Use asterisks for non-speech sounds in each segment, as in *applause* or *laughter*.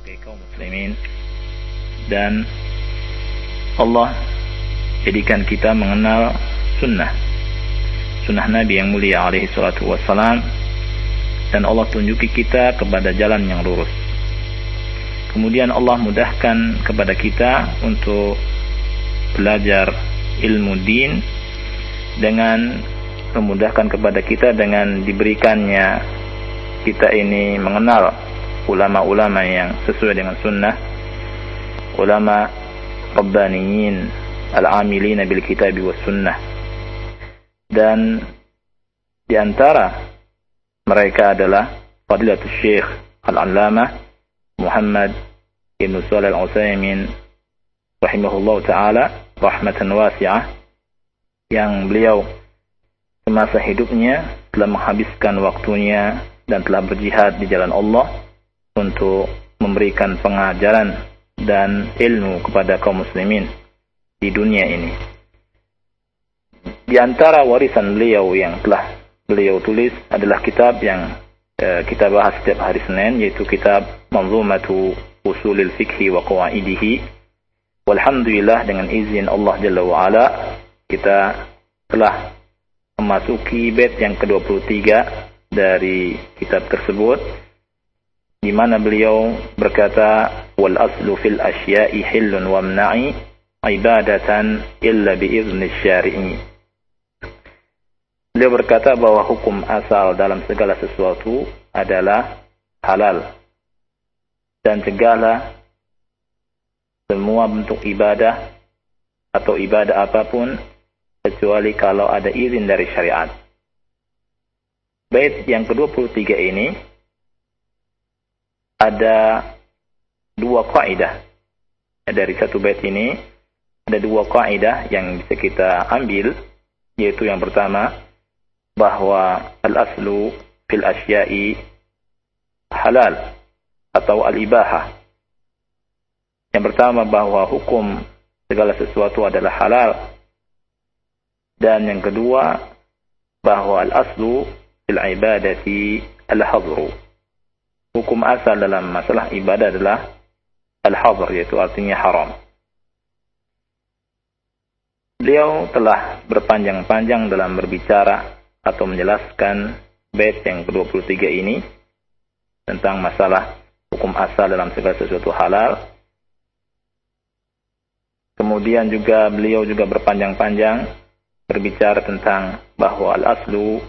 sebagai kaum muslimin. Dan Allah jadikan kita mengenal sunnah. Sunnah Nabi yang mulia alaihi salatu wassalam. Dan Allah tunjuki kita kepada jalan yang lurus. Kemudian Allah mudahkan kepada kita untuk belajar ilmu din dengan memudahkan kepada kita dengan diberikannya kita ini mengenal ulama-ulama yang sesuai dengan sunnah. Ulama rabbaniyin al-amilina bil kitab was sunnah. Dan di antara mereka adalah Fadilatul Syekh Al-Allamah Muhammad Ibn Salih Al-Utsaimin rahimahullah taala rahmatan wasi'ah yang beliau semasa hidupnya telah menghabiskan waktunya dan telah berjihad di jalan Allah untuk memberikan pengajaran dan ilmu kepada kaum muslimin di dunia ini. Di antara warisan beliau yang telah beliau tulis adalah kitab yang uh, kita bahas setiap hari Senin yaitu kitab Manzumatu Usulil Fikhi wa Qawaidihi. Walhamdulillah dengan izin Allah Jalla wa Ala kita telah memasuki bait yang ke-23 dari kitab tersebut di mana beliau berkata wal aslu fil asya'i hillun wa mna'i ibadatan illa bi izni syari'i Beliau berkata bahwa hukum asal dalam segala sesuatu adalah halal dan segala semua bentuk ibadah atau ibadah apa pun kecuali kalau ada izin dari syariat. Bait yang ke-23 ini ada dua kaidah. Dari satu bait ini ada dua kaidah yang bisa kita ambil yaitu yang pertama bahwa al-aslu fil asya'i halal atau al-ibahah. Yang pertama bahwa hukum segala sesuatu adalah halal. Dan yang kedua bahwa al-aslu fil ibadati al-hadru hukum asal dalam masalah ibadah adalah al-hadr yaitu artinya haram. Beliau telah berpanjang-panjang dalam berbicara atau menjelaskan bait yang ke-23 ini tentang masalah hukum asal dalam segala sesuatu halal. Kemudian juga beliau juga berpanjang-panjang berbicara tentang bahwa al-aslu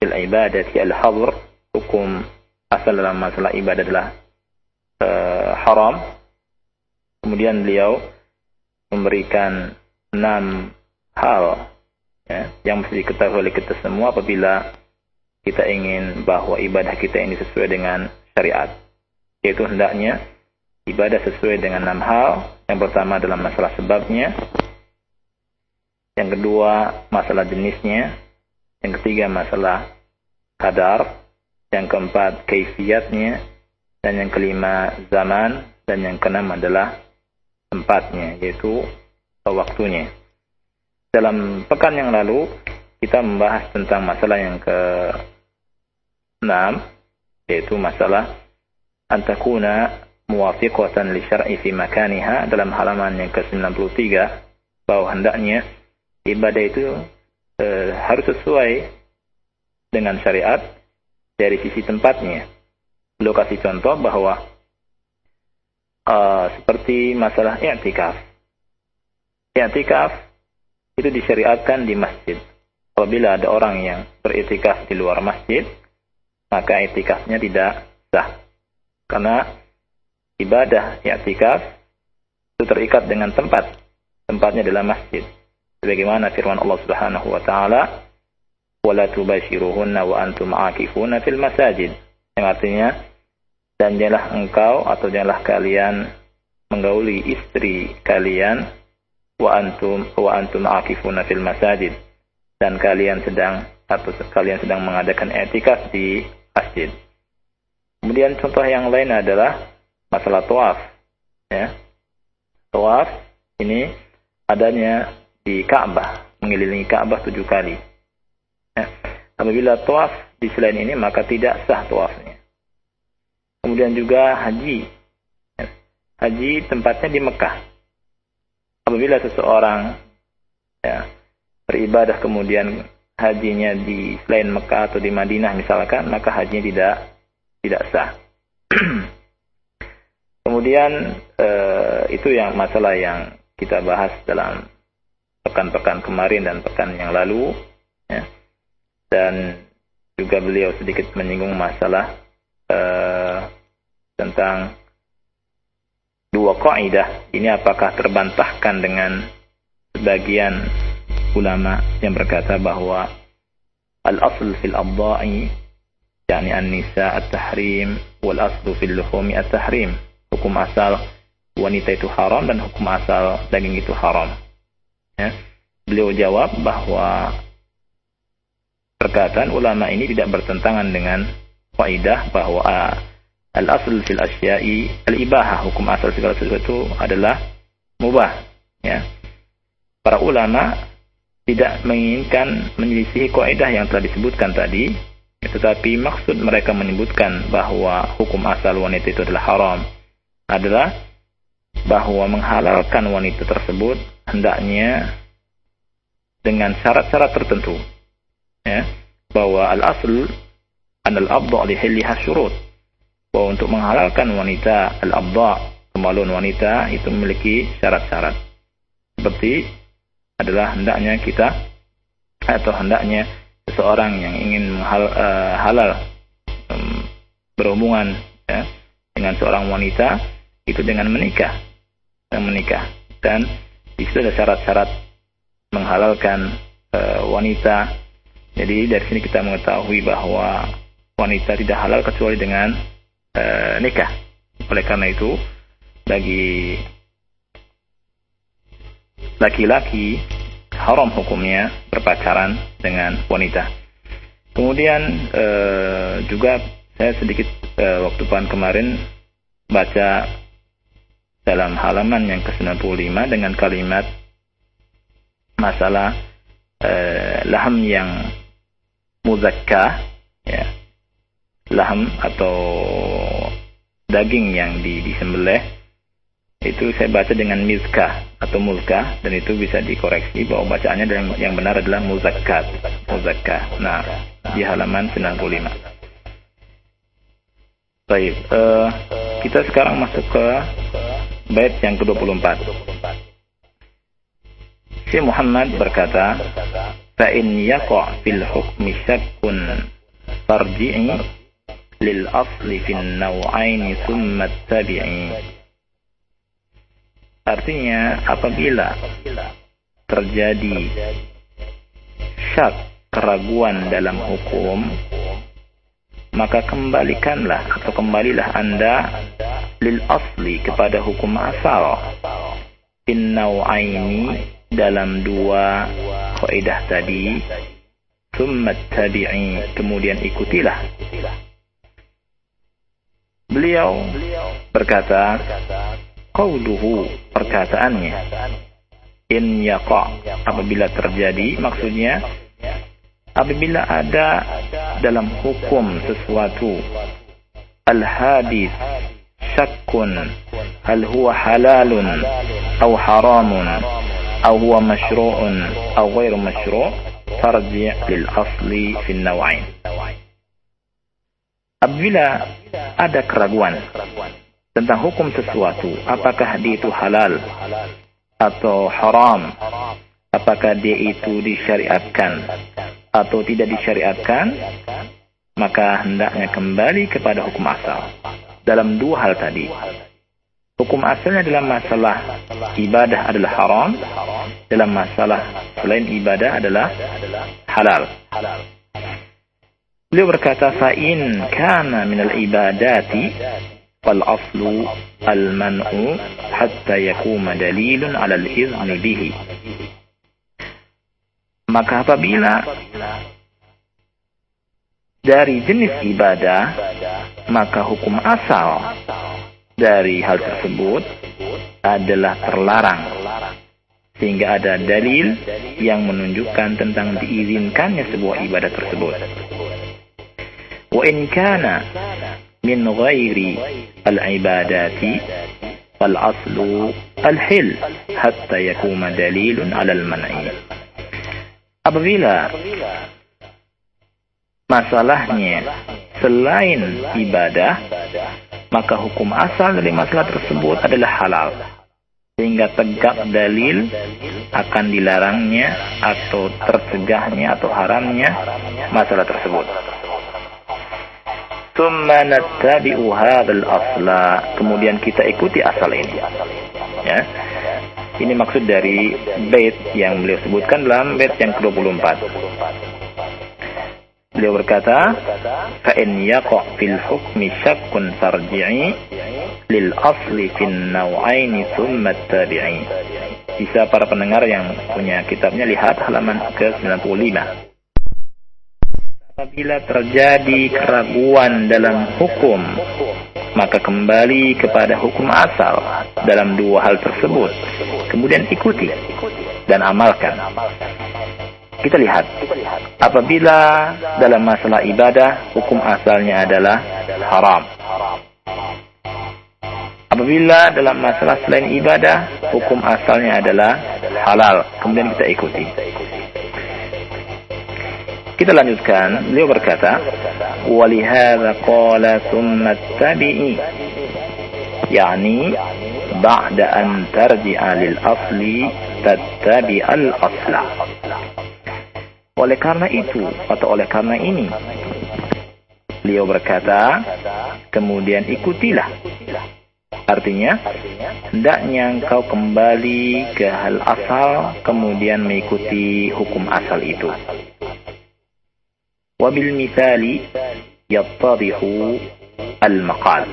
fil ibadati al-hadr hukum asal dalam masalah ibadah adalah uh, haram. Kemudian beliau memberikan enam hal ya, yang mesti diketahui oleh kita semua apabila kita ingin bahwa ibadah kita ini sesuai dengan syariat. Yaitu hendaknya ibadah sesuai dengan enam hal. Yang pertama dalam masalah sebabnya. Yang kedua masalah jenisnya. Yang ketiga masalah kadar yang keempat kaifiatnya, dan yang kelima zaman, dan yang keenam adalah tempatnya, yaitu waktunya. Dalam pekan yang lalu, kita membahas tentang masalah yang ke enam, yaitu masalah antakuna muwafiqatan li syar'i fi makaniha dalam halaman yang ke-93 bahwa hendaknya ibadah itu e, harus sesuai dengan syariat dari sisi tempatnya. Kasih contoh bahwa uh, seperti masalah i'tikaf. I'tikaf itu disyariatkan di masjid. Apabila ada orang yang beriktikaf di luar masjid, maka i'tikafnya tidak sah. Karena ibadah i'tikaf itu terikat dengan tempat. Tempatnya adalah masjid. Sebagaimana firman Allah Subhanahu wa taala, wala tubashiruhunna wa antum akifuna fil masajid. Yang artinya dan janganlah engkau atau janganlah kalian menggauli istri kalian wa antum wa antum akifuna fil masajid dan kalian sedang atau kalian sedang mengadakan etikaf di masjid. Kemudian contoh yang lain adalah masalah tawaf. Ya. Tawaf ini adanya di Ka'bah, mengelilingi Ka'bah tujuh kali. Apabila tawaf di selain ini maka tidak sah tawafnya. Kemudian juga haji haji tempatnya di Mekah. Apabila seseorang ya, beribadah kemudian hajinya di selain Mekah atau di Madinah misalkan, maka hajinya tidak tidak sah. *clears throat* kemudian eh, itu yang masalah yang kita bahas dalam pekan-pekan kemarin dan pekan yang lalu, ya. Dan juga beliau sedikit menyinggung masalah eh, tentang dua kaidah. Ini apakah terbantahkan dengan sebagian ulama yang berkata bahwa al-asl fil abda'i yakni an-nisa at-tahrim wal aslu fil luhumi at-tahrim. Hukum asal wanita itu haram dan hukum asal daging itu haram. Ya. beliau jawab bahwa perkataan ulama ini tidak bertentangan dengan kaidah bahwa al-asl fil asya'i al-ibahah, hukum asal segala sesuatu adalah mubah, ya. Para ulama tidak menginginkan menyelisihi kaidah yang telah disebutkan tadi, tetapi maksud mereka menyebutkan bahwa hukum asal wanita itu adalah haram adalah bahwa menghalalkan wanita tersebut hendaknya dengan syarat-syarat tertentu. Ya, bahwa al-asl an al-abdu' li syurut. Bahwa untuk menghalalkan wanita al-abda kemaluan wanita itu memiliki syarat-syarat. Seperti adalah hendaknya kita atau hendaknya seseorang yang ingin menghal, uh, halal um, berhubungan ya, dengan seorang wanita itu dengan menikah. Dan menikah. Dan di situ ada syarat-syarat menghalalkan uh, wanita jadi dari sini kita mengetahui bahwa wanita tidak halal kecuali dengan uh, nikah. Oleh karena itu, bagi laki-laki haram hukumnya berpacaran dengan wanita. Kemudian uh, juga saya sedikit uh, waktu pan kemarin baca dalam halaman yang ke-95 dengan kalimat masalah uh, laham yang muzakkah ya. Laham atau daging yang di, disembelih itu saya baca dengan mizkah atau mulkah dan itu bisa dikoreksi bahwa bacaannya yang, yang benar adalah muzakkat muzakkah nah di halaman 95 baik uh, kita sekarang masuk ke bait yang ke-24 Si Muhammad berkata fa in yaqa fil hukmi syakkun farji'i lil asli fin naw'aini summa tabi'i. Artinya apabila terjadi syak keraguan dalam hukum maka kembalikanlah atau kembalilah Anda lil asli kepada hukum asal in naw'aini dalam dua kaidah tadi. Summa tabi'i kemudian ikutilah. Beliau berkata, qauluhu perkataannya in yaqa. Apabila terjadi maksudnya apabila ada dalam hukum sesuatu al hadis syakkun hal huwa halalun atau haramun huwa masyru'un atau ghairu masyru' tarji' lil asli fi nawain apabila ada keraguan tentang hukum sesuatu, apakah dia itu halal atau haram, apakah dia itu disyariatkan atau tidak disyariatkan, maka hendaknya kembali kepada hukum asal. Dalam dua hal tadi. Hukum asalnya dalam masalah ibadah adalah haram, dalam masalah selain ibadah adalah halal. Beliau berkata, "Fa'in kana minal ibadati fal aslu al-man'u hatta yakuma dalilun 'ala al-izni bihi." Maka apabila dari jenis ibadah, maka hukum asal dari hal tersebut adalah terlarang. Sehingga ada dalil yang menunjukkan tentang diizinkannya sebuah ibadah tersebut. وإن كان من غير العبادات wal aslu al-hil hatta yakuma dalilun alal man'i. Apabila masalahnya selain ibadah, maka hukum asal dari masalah tersebut adalah halal. Sehingga tegak dalil akan dilarangnya atau tercegahnya atau haramnya masalah tersebut. Kemudian kita ikuti asal ini. Ya. Ini maksud dari bait yang beliau sebutkan dalam bait yang ke-24. Beliau berkata, "Fa'in yaqa' fil hukmi syakkun farji'i lil asli fin naw'aini thumma tabi'i." Bisa para pendengar yang punya kitabnya lihat halaman ke-95. Apabila terjadi keraguan dalam hukum, maka kembali kepada hukum asal dalam dua hal tersebut. Kemudian ikuti dan amalkan. Kita lihat, apabila dalam masalah ibadah, hukum asalnya adalah haram. Apabila dalam masalah selain ibadah, hukum asalnya adalah halal. Kemudian kita ikuti. Kita lanjutkan. Beliau berkata, "Walihada qala thumma tabi'i." Yani ba'da an tarji'a lil asli tattabi'al asla oleh karena itu atau oleh karena ini beliau berkata kemudian ikutilah. Artinya hendaknya engkau kembali ke hal asal kemudian mengikuti hukum asal itu. Wabil misali yattadihu al maqal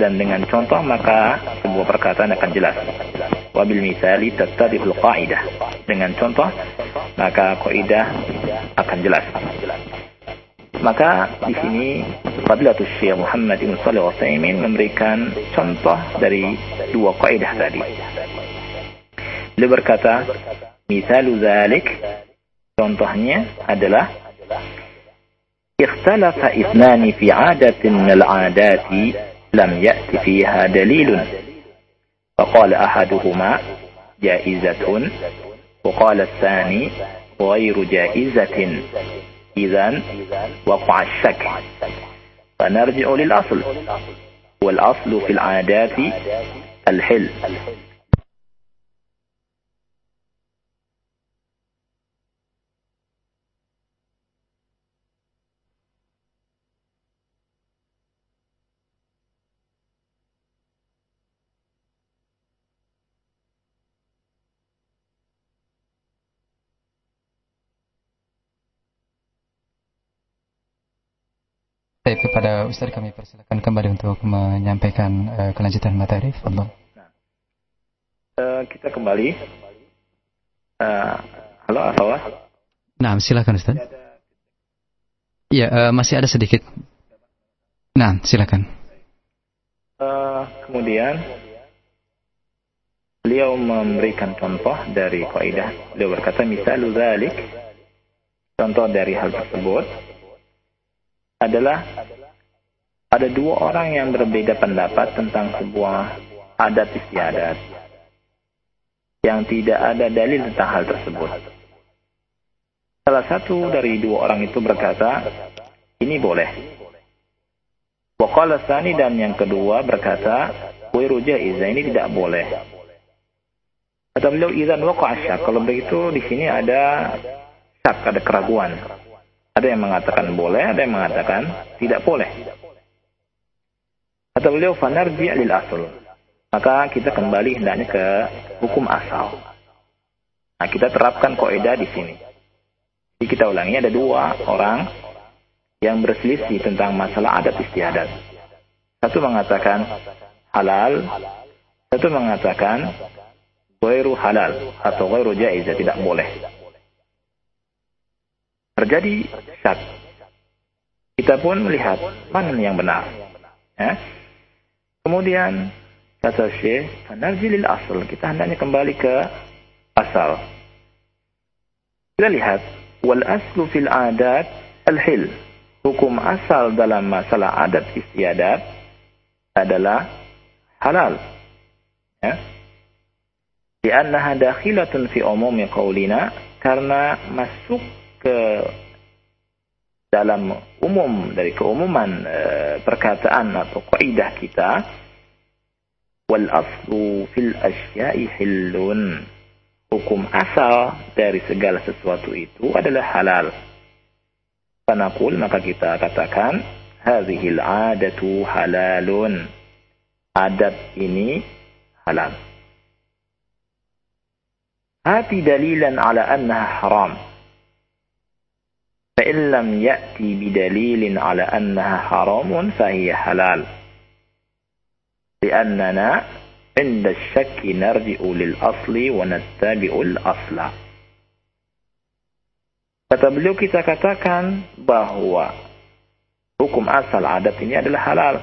dan dengan contoh maka sebuah perkataan akan jelas. Wabil misali tattadihul qaidah. Dengan contoh maka kaidah akan jelas. Maka di sini Fadilatul Syekh Muhammad bin Shalih Utsaimin memberikan contoh dari dua kaidah tadi. Beliau berkata, misalu zalik contohnya adalah ikhtalafa ithnani fi 'adatin min al-'adati لم يأتي فيها دليل. فقال أحدهما جائزة وقال الثاني غير جائزة. إذا وقع الشك. فنرجع للأصل. والأصل في العادات الحل. Baik, kepada Ustaz kami persilakan kembali untuk menyampaikan uh, kelanjutan materi. Fadol. Nah, uh, kita kembali. Uh, halo, Afawah. Nah, silakan Ustaz. Ya, uh, masih ada sedikit. Nah, silakan. Uh, kemudian beliau memberikan contoh dari kaidah. Beliau berkata, misalnya dzalik, contoh dari hal tersebut adalah ada dua orang yang berbeda pendapat tentang sebuah adat istiadat yang tidak ada dalil tentang hal tersebut. Salah satu dari dua orang itu berkata, ini boleh. Waqala sani dan yang kedua berkata, wiru jaiza ini tidak boleh. Kata beliau, izan waqa'a Kalau begitu di sini ada syak, ada keraguan. Ada yang mengatakan boleh, ada yang mengatakan tidak boleh. Kata beliau, fanarji lil asal. Maka kita kembali hendaknya ke hukum asal. Nah, kita terapkan kaidah di sini. Jadi kita ulangi, ada dua orang yang berselisih tentang masalah adat istiadat. Satu mengatakan halal, satu mengatakan ghairu halal atau ghairu jaiz, tidak boleh terjadi syak. Kita pun melihat mana yang benar. Ya. Kemudian kata Syekh, "Fanarjilil asal." Kita hendaknya kembali ke asal. Kita lihat, wal aslu fil adat al-hil. Hukum asal dalam masalah adat istiadat adalah halal. Ya. Liannaha dakhilatun fi umumi qawlina karena masuk ke dalam umum dari keumuman e, perkataan atau kaidah kita wal aslu fil asya'i hillun. Hukum asal dari segala sesuatu itu adalah halal. Fanaqul maka kita katakan hadhil adatu halalun. Adat ini halal. Hati dalilan ala annaha haram فإن لم يأتي بدليل على أنها حرام فهي حلال لأننا عند الشك نرجع للأصل ونتبع الأصل Kata beliau kita katakan bahwa hukum asal adat ini adalah halal.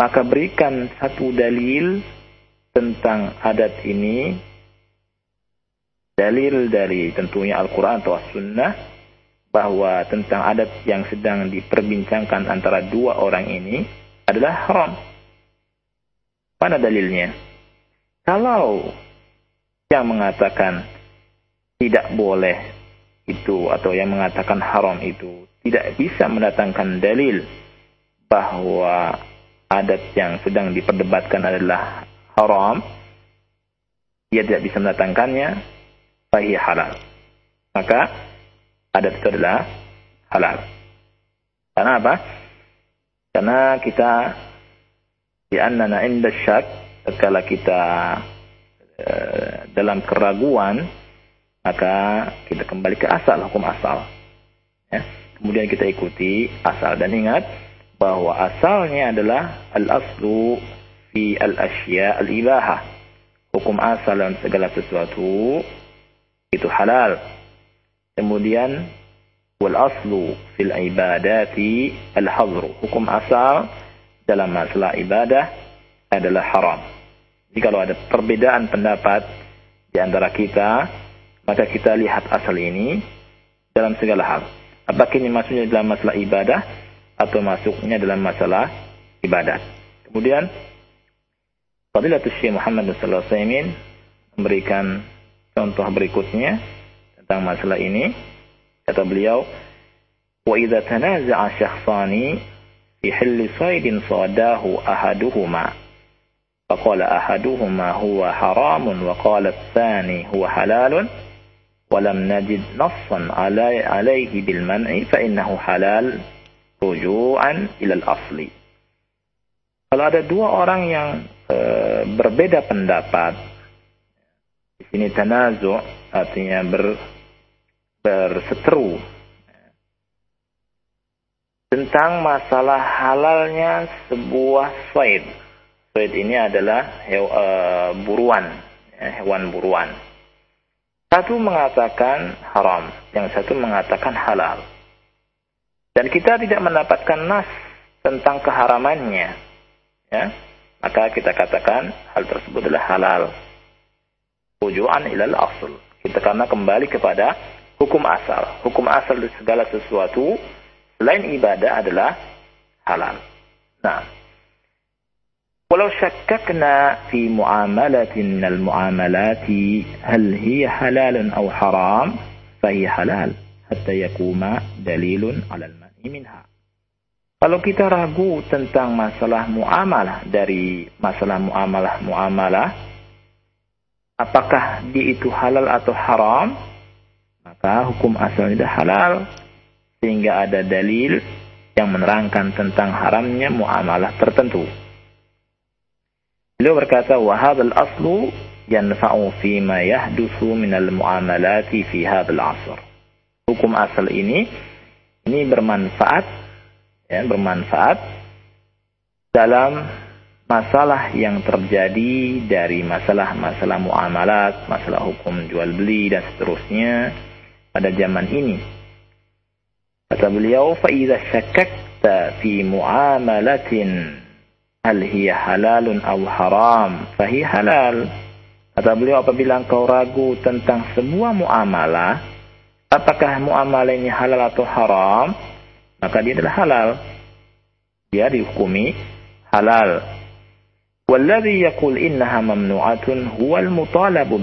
Maka berikan satu dalil tentang adat ini dalil dari tentunya Al-Quran atau As-Sunnah bahwa tentang adat yang sedang diperbincangkan antara dua orang ini adalah haram. Mana dalilnya? Kalau yang mengatakan tidak boleh itu atau yang mengatakan haram itu tidak bisa mendatangkan dalil bahwa adat yang sedang diperdebatkan adalah haram, dia tidak bisa mendatangkannya, fahiya halal. Maka adat itu adalah halal. Karena apa? Karena kita di annana inda syak tatkala kita e, dalam keraguan maka kita kembali ke asal hukum asal. Ya. Kemudian kita ikuti asal dan ingat bahwa asalnya adalah al-aslu fi al-asya al-ibahah. Hukum asal dalam segala sesuatu itu halal. Kemudian wal aslu fil ibadati al hadru. Hukum asal dalam masalah ibadah adalah haram. Jadi kalau ada perbedaan pendapat di antara kita, maka kita lihat asal ini dalam segala hal. Apakah ini masuknya dalam masalah ibadah atau masuknya dalam masalah ibadat. Kemudian Fadilatul Syekh Muhammad sallallahu alaihi wasallam memberikan contoh berikutnya tentang masalah ini kata beliau wa idza tanaza'a syakhsani fi hilli saydin sadahu ahaduhuma faqala ahaduhuma huwa haramun wa qala ath-thani huwa halalun ولم نجد نصا علي عليه بالمنع فإنه حلال رجوعا إلى الأصل kalau ada dua orang yang e, berbeda pendapat di sini tanazu artinya ber, berseteru tentang masalah halalnya sebuah swaid. Swaid ini adalah hew, uh, buruan, ya, hewan buruan. Satu mengatakan haram, yang satu mengatakan halal. Dan kita tidak mendapatkan nas tentang keharamannya. Ya, maka kita katakan hal tersebut adalah halal rujuan ilal asl. Kita karena kembali kepada hukum asal. Hukum asal dari segala sesuatu selain ibadah adalah halal. Nah, walau syakkakna fi muamalatin minal muamalati hal hiya halalun aw haram, fahiya halal hatta yakuma dalilun alal mani minha. Kalau kita ragu tentang masalah muamalah dari masalah muamalah-muamalah apakah dia itu halal atau haram, maka hukum asalnya halal. Sehingga ada dalil yang menerangkan tentang haramnya muamalah tertentu. Beliau berkata, وَهَذَا الْأَصْلُ يَنْفَعُ فِي مَا يَحْدُثُ مِنَ الْمُعَامَلَاتِ فِي هَذَا الْعَصْرِ Hukum asal ini, ini bermanfaat, ya, bermanfaat dalam masalah yang terjadi dari masalah-masalah muamalat, masalah hukum jual beli dan seterusnya pada zaman ini. Kata beliau, فَإِذَا شَكَكْتَ فِي مُعَامَلَةٍ هَلْ هِيَ حَلَالٌ أَوْ حَرَامٌ فَهِيَ halal. Kata beliau, apabila engkau ragu tentang sebuah muamalah, apakah muamalah ini halal atau haram, maka dia adalah halal. Dia dihukumi halal. Walladhi yaqul innaha mamnu'atun huwal mutalabu.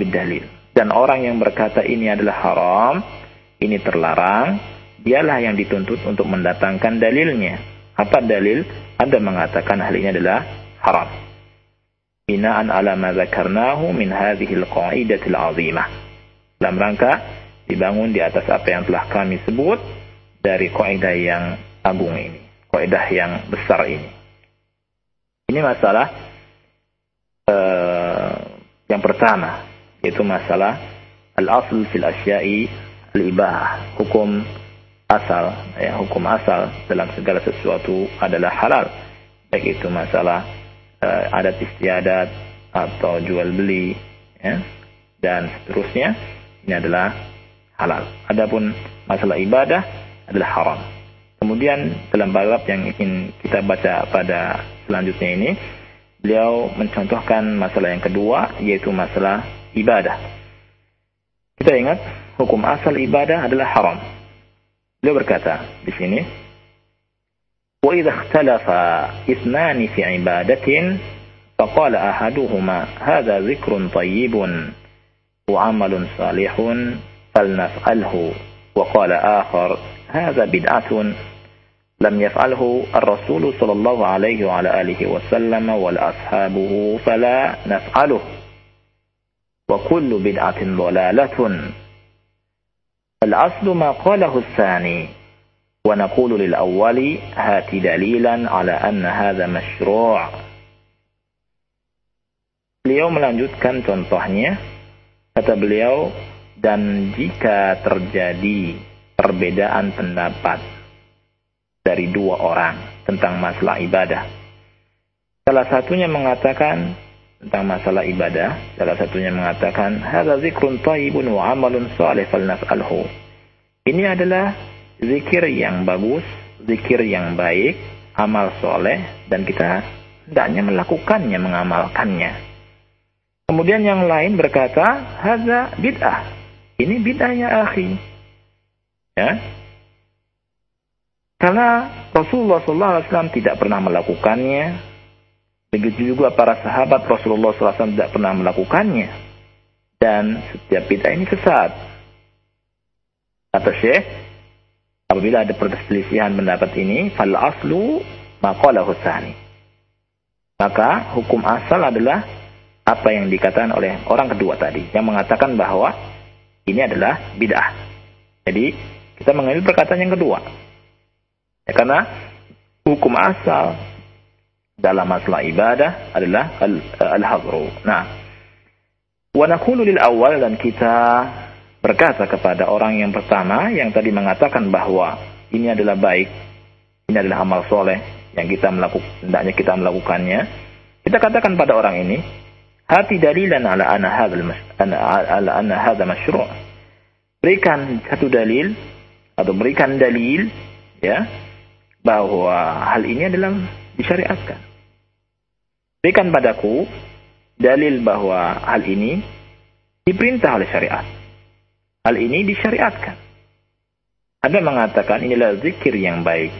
Dan orang yang berkata ini adalah haram, ini terlarang, dialah yang dituntut untuk mendatangkan dalilnya. Apa dalil? Anda mengatakan hal ini adalah haram. Binaan ala ma zakarnahu min hadhihi al-qa'idatil azimah. Dalam rangka dibangun di atas apa yang telah kami sebut dari kaidah yang agung ini, kaidah yang besar ini. Ini masalah uh, yang pertama, yaitu masalah al-asl fil asya'i al-ibah, hukum asal, ya, hukum asal dalam segala sesuatu adalah halal. Baik itu masalah uh, adat istiadat atau jual beli, ya, dan seterusnya, ini adalah halal. Adapun masalah ibadah adalah haram. Kemudian dalam bab yang ingin kita baca pada selanjutnya ini, beliau mencontohkan masalah yang kedua, yaitu masalah ibadah. Kita ingat, hukum asal ibadah adalah haram. Beliau berkata di sini, وإذا اختلف اثنان في عبادة فقال أحدهما هذا ذكر طيب وعمل صالح فلنفعله وقال آخر هذا بدعة لم يفعله الرسول صلى الله عليه وعلى آله وسلم والأصحابه فلا نفعله. وكل بدعة ضلالة. الأصل ما قاله الثاني. ونقول للأول هات دليلا على أن هذا مشروع. Beliau melanjutkan contohnya, kata beliau, dan jika terjadi perbedaan pendapat dari dua orang tentang masalah ibadah. Salah satunya mengatakan tentang masalah ibadah, salah satunya mengatakan hadza zikrun thayyibun wa amalun salih falnaf'alhu. Ini adalah zikir yang bagus, zikir yang baik, amal soleh, dan kita hendaknya melakukannya, mengamalkannya. Kemudian yang lain berkata, haza bid'ah. Ini bid'ah ya akhi. Ya. Karena Rasulullah SAW tidak pernah melakukannya. Begitu juga para sahabat Rasulullah SAW tidak pernah melakukannya. Dan setiap bid'ah ini sesat. Kata Syekh, apabila ada perselisihan pendapat ini, fal aslu maqalahu tsani. Maka hukum asal adalah apa yang dikatakan oleh orang kedua tadi yang mengatakan bahwa ini adalah bid'ah. Jadi kita mengambil perkataan yang kedua. Karena hukum asal dalam masalah ibadah adalah al-hadru. Nah, wa naqulu lil awal dan kita berkata kepada orang yang pertama yang tadi mengatakan bahwa ini adalah baik, ini adalah amal soleh yang kita melakukan, hendaknya kita melakukannya. Kita katakan pada orang ini, hati dalilan ala anna hadzal ala anna hadza masyru'. Berikan satu dalil atau berikan dalil ya bahwa hal ini adalah disyariatkan. Berikan padaku dalil bahwa hal ini diperintah oleh syariat. Hal ini disyariatkan. Anda mengatakan inilah zikir yang baik.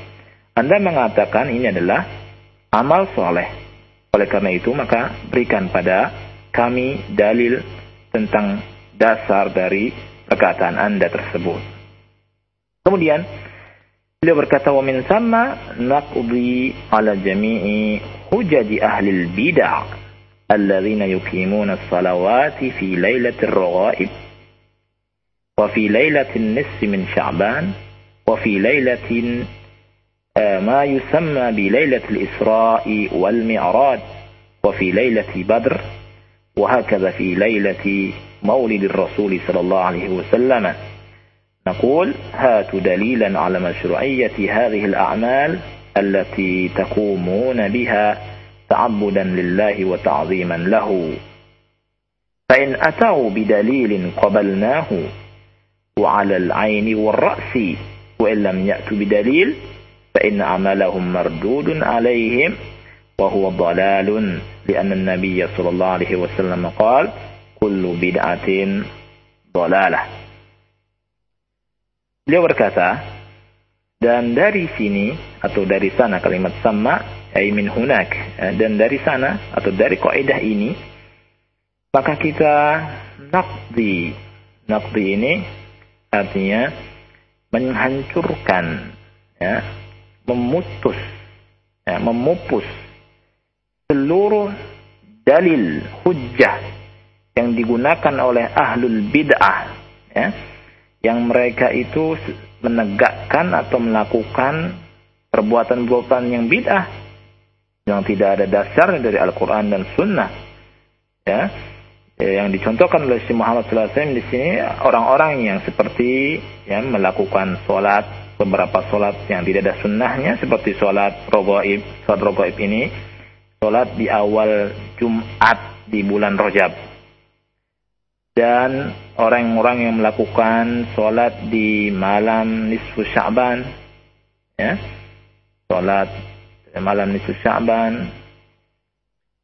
Anda mengatakan ini adalah amal soleh. Oleh karena itu maka berikan pada kami dalil tentang dasar dari perkataan Anda tersebut. Kemudian beliau berkata wa min sama naqdi ala jami'i hujaji ahli al-bid'ah alladzina yuqimuna as-salawati fi lailatir raghaib وفي ليلة النصف من شعبان وفي ليلة ما يسمى بليلة الإسراء والمعراج وفي ليلة بدر وهكذا في ليلة مولد الرسول صلى الله عليه وسلم نقول هاتوا دليلا على مشروعية هذه الأعمال التي تقومون بها تعبدا لله وتعظيما له. فإن أتوا بدليل قبلناه وعلى العين والرأس وإن لم يأتوا بدليل فإن عملهم مردود عليهم وهو ضلال لأن النبي صلى الله عليه وسلم قال كل بدعة ضلالة. Beliau berkata, dan dari sini atau dari sana kalimat sama, ay min hunak, eh, dan dari sana atau dari kaidah ini maka kita nakdi nakdi ini artinya menghancurkan ya memutus ya, memupus seluruh dalil hujjah yang digunakan oleh ahlul bid'ah ya yang mereka itu menegakkan atau melakukan perbuatan-perbuatan yang bid'ah yang tidak ada dasarnya dari Al-Qur'an dan Sunnah ya yang dicontohkan oleh Syekh Muhammad wasallam di sini orang-orang yang seperti ya melakukan salat beberapa solat yang tidak ada sunnahnya seperti solat rogoib. Solat rogoib ini solat di awal Jumat di bulan Rojab. Dan orang-orang yang melakukan solat di malam nisfu Sya'ban. Ya. Solat malam nisfu Sya'ban.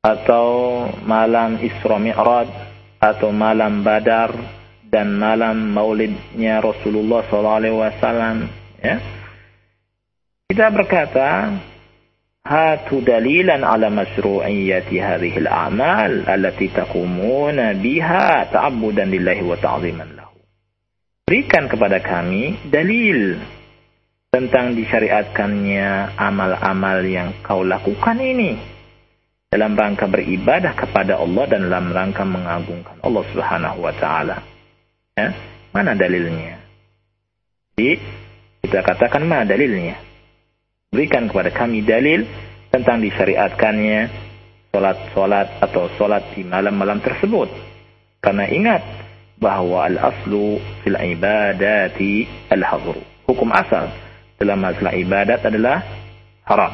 Atau malam Isra Mi'raj. Atau malam Badar. Dan malam maulidnya Rasulullah SAW Ya. Kita berkata, dalilan ala masru'iyyati hadhihi al-a'mal allati taqumuna biha ta'abbudan lillahi wa ta'ziman lahu. Berikan kepada kami dalil tentang disyariatkannya amal-amal yang kau lakukan ini dalam rangka beribadah kepada Allah dan dalam rangka mengagungkan Allah Subhanahu wa taala. Ya, mana dalilnya? Jadi kita katakan mana dalilnya? Berikan kepada kami dalil tentang disyariatkannya solat-solat atau solat di malam-malam tersebut. Karena ingat bahwa al-aslu fil ibadati al-hadru. Hukum asal dalam masalah ibadat adalah haram.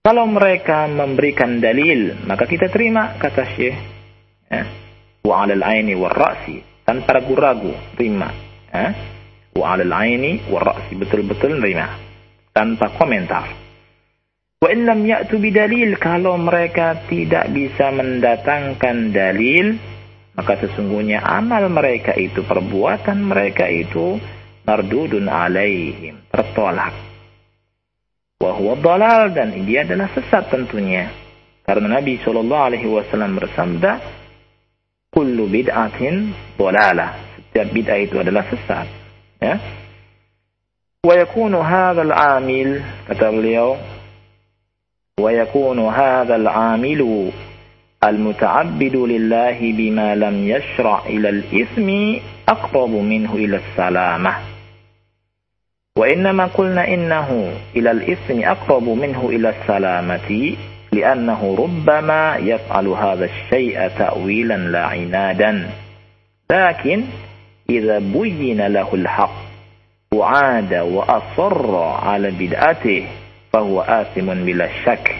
Kalau mereka memberikan dalil, maka kita terima kata Syekh. Ya. Wa 'alal aini war ra'si, tanpa ragu-ragu, terima. Ya wa 'alal 'aini wa ra'si betul-betul nerima tanpa komentar. Wa in lam ya'tu bidalil kalau mereka tidak bisa mendatangkan dalil maka sesungguhnya amal mereka itu perbuatan mereka itu mardudun alaihim tertolak. Wa huwa dalal dan dia adalah sesat tentunya. Karena Nabi sallallahu alaihi wasallam bersabda, "Kullu bid'atin dalalah." Setiap bid'ah itu adalah sesat. ya ويكون هذا العامل kata ويكون هذا العامل المتعبد لله بما لم يشرع إلى الإثم أقرب منه إلى السلامة. وإنما قلنا إنه إلى الإثم أقرب منه إلى السلامة لأنه ربما يفعل هذا الشيء تأويلا لا عنادا. لكن إذا بين له الحق وعاد وأصر على بدعته فهو آثم بلا شك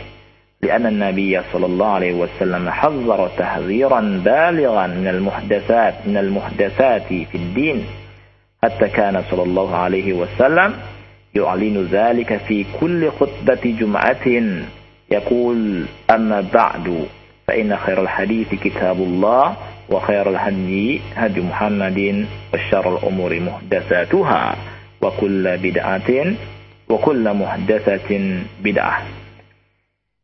لأن النبي صلى الله عليه وسلم حذر تحذيرا بالغا من المحدثات من المحدثات في الدين حتى كان صلى الله عليه وسلم يعلن ذلك في كل خطبة جمعة يقول أما بعد فإن خير الحديث كتاب الله وخير الهدي هدي محمد وشر الأمور محدثاتها. wa kulla bid'atin wa kulla muhdatsatin bid'ah.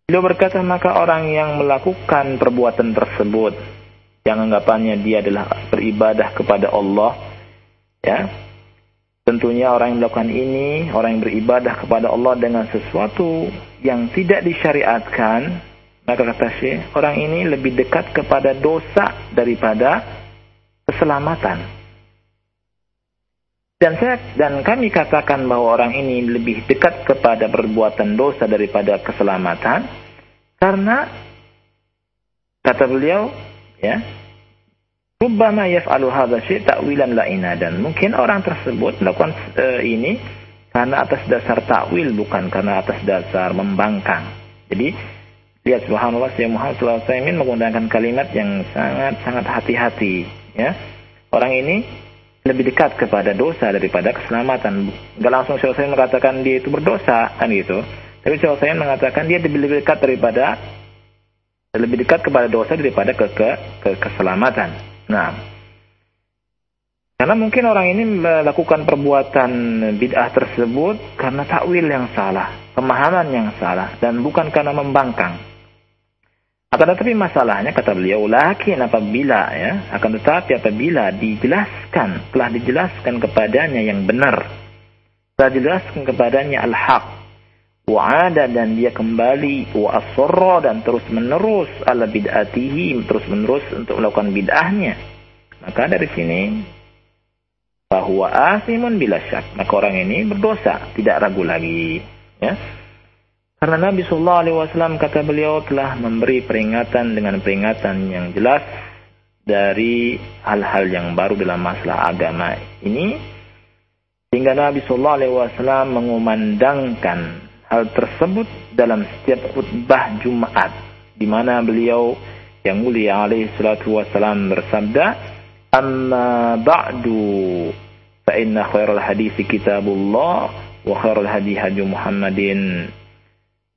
Beliau berkata, maka orang yang melakukan perbuatan tersebut yang anggapannya dia adalah beribadah kepada Allah, ya. Tentunya orang yang melakukan ini, orang yang beribadah kepada Allah dengan sesuatu yang tidak disyariatkan, maka kata Syekh, orang ini lebih dekat kepada dosa daripada keselamatan. Dan saya dan kami katakan bahwa orang ini lebih dekat kepada perbuatan dosa daripada keselamatan karena kata beliau ya Rubbama yaf'alu hadha syai' ta'wilan la inadan. Mungkin orang tersebut melakukan uh, ini karena atas dasar takwil bukan karena atas dasar membangkang. Jadi Lihat subhanallah Syekh Muhammad SAW menggunakan kalimat yang sangat-sangat hati-hati. Ya. Orang ini lebih dekat kepada dosa daripada keselamatan. Gak langsung Saya mengatakan dia itu berdosa kan gitu. Tapi Saya mengatakan dia lebih dekat daripada lebih dekat kepada dosa daripada ke, ke, ke keselamatan. Nah, karena mungkin orang ini melakukan perbuatan bid'ah tersebut karena takwil yang salah pemahaman yang salah dan bukan karena membangkang. Akan tetapi masalahnya kata beliau, lakin apabila ya, akan tetapi apabila dijelaskan, telah dijelaskan kepadanya yang benar, telah dijelaskan kepadanya al-haq, wa'ada dan dia kembali wa asra dan terus menerus ala bid'atihi terus menerus untuk melakukan bid'ahnya maka dari sini bahwa asimun bila syak maka orang ini berdosa tidak ragu lagi ya karena Nabi Shallallahu Alaihi Wasallam kata beliau telah memberi peringatan dengan peringatan yang jelas dari hal-hal yang baru dalam masalah agama ini sehingga Nabi Shallallahu Alaihi Wasallam mengumandangkan hal tersebut dalam setiap khutbah Jumat di mana beliau yang mulia alaihi salatu wasallam bersabda Amma ba'du fa inna khairal hadis kitabullah wa khairal hadi Muhammadin.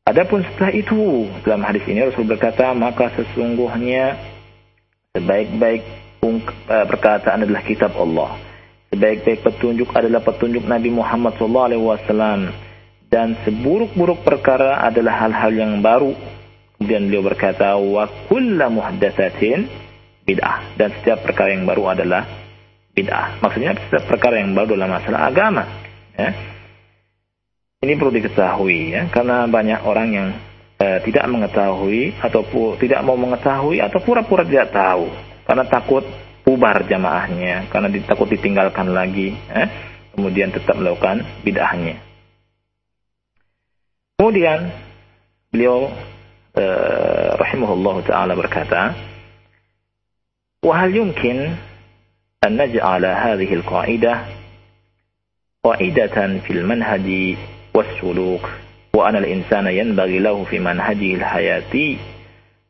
Adapun setelah itu dalam hadis ini Rasul berkata maka sesungguhnya sebaik-baik eh, perkataan adalah kitab Allah. Sebaik-baik petunjuk adalah petunjuk Nabi Muhammad SAW dan seburuk-buruk perkara adalah hal-hal yang baru. Kemudian beliau berkata wa kullu muhdatsatin bid'ah dan setiap perkara yang baru adalah bid'ah. Maksudnya setiap perkara yang baru dalam masalah agama. Ya. Ini perlu diketahui ya, karena banyak orang yang eh, tidak mengetahui atau tidak mau mengetahui atau pura-pura tidak tahu. Karena takut bubar jamaahnya, karena takut ditinggalkan lagi, eh, kemudian tetap melakukan bid'ahnya. Kemudian beliau eh, rahimahullah taala berkata, "Wahal yumkin an naj'ala hadhihi al-qa'idah qa'idatan fil manhaji والسلوك وأن الإنسان ينبغي له في منهجه الحياتي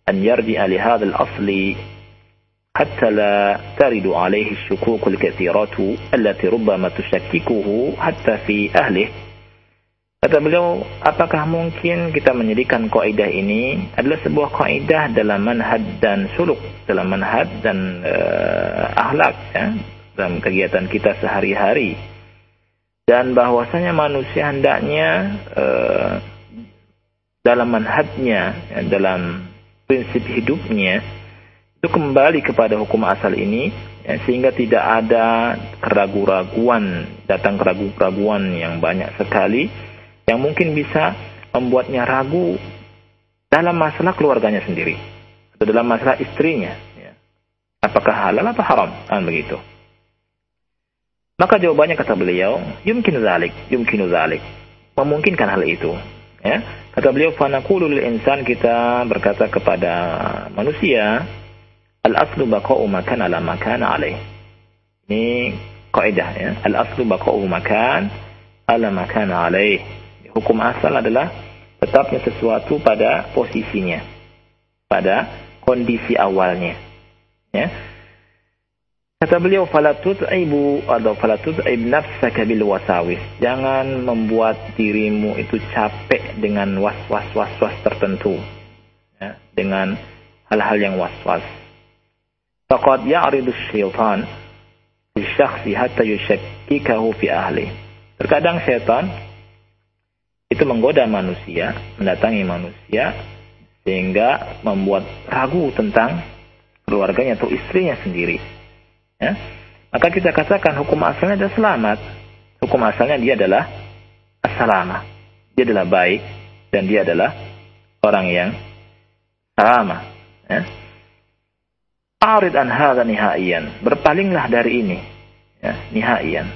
أن يرجع لهذا الأصل حتى لا ترد عليه الشكوك الكثيرة التي ربما تشككه حتى في أهله Kata beliau, apakah mungkin kita menjadikan kaidah ini adalah sebuah kaidah dalam manhaj dan suluk, dalam manhaj dan uh, akhlak ya, dalam kegiatan kita sehari-hari. Dan bahwasanya manusia hendaknya uh, dalam manhajnya, ya, dalam prinsip hidupnya itu kembali kepada hukum asal ini ya, sehingga tidak ada keraguan-raguan, datang keraguan-raguan yang banyak sekali yang mungkin bisa membuatnya ragu dalam masalah keluarganya sendiri atau dalam masalah istrinya ya. apakah halal atau haram kan begitu maka jawabannya kata beliau yumkin zalik yumkin zalik memungkinkan hal itu ya kata beliau fanaqulu lil insan kita berkata kepada manusia al aslu baqa'u makan ala makan alaih ini kaidah ya al aslu baqa'u makan ala makan alaih Hukum asal adalah tetapnya sesuatu pada posisinya, pada kondisi awalnya. Ya. Kata beliau, falatut aibu atau falatut nafsaka bil wasawis. Jangan membuat dirimu itu capek dengan was-was was-was tertentu. Ya, dengan hal-hal yang was-was. Faqad ya'ridu syaitan di syakhsi hatta fi ahli. Terkadang syaitan itu menggoda manusia, mendatangi manusia sehingga membuat ragu tentang keluarganya atau istrinya sendiri. Ya. Maka kita katakan hukum asalnya adalah selamat. Hukum asalnya dia adalah assalamah. Dia adalah baik dan dia adalah orang yang salamah. Ya. Arid an hadha nihaiyan. Berpalinglah dari ini. Ya, nihaiyan.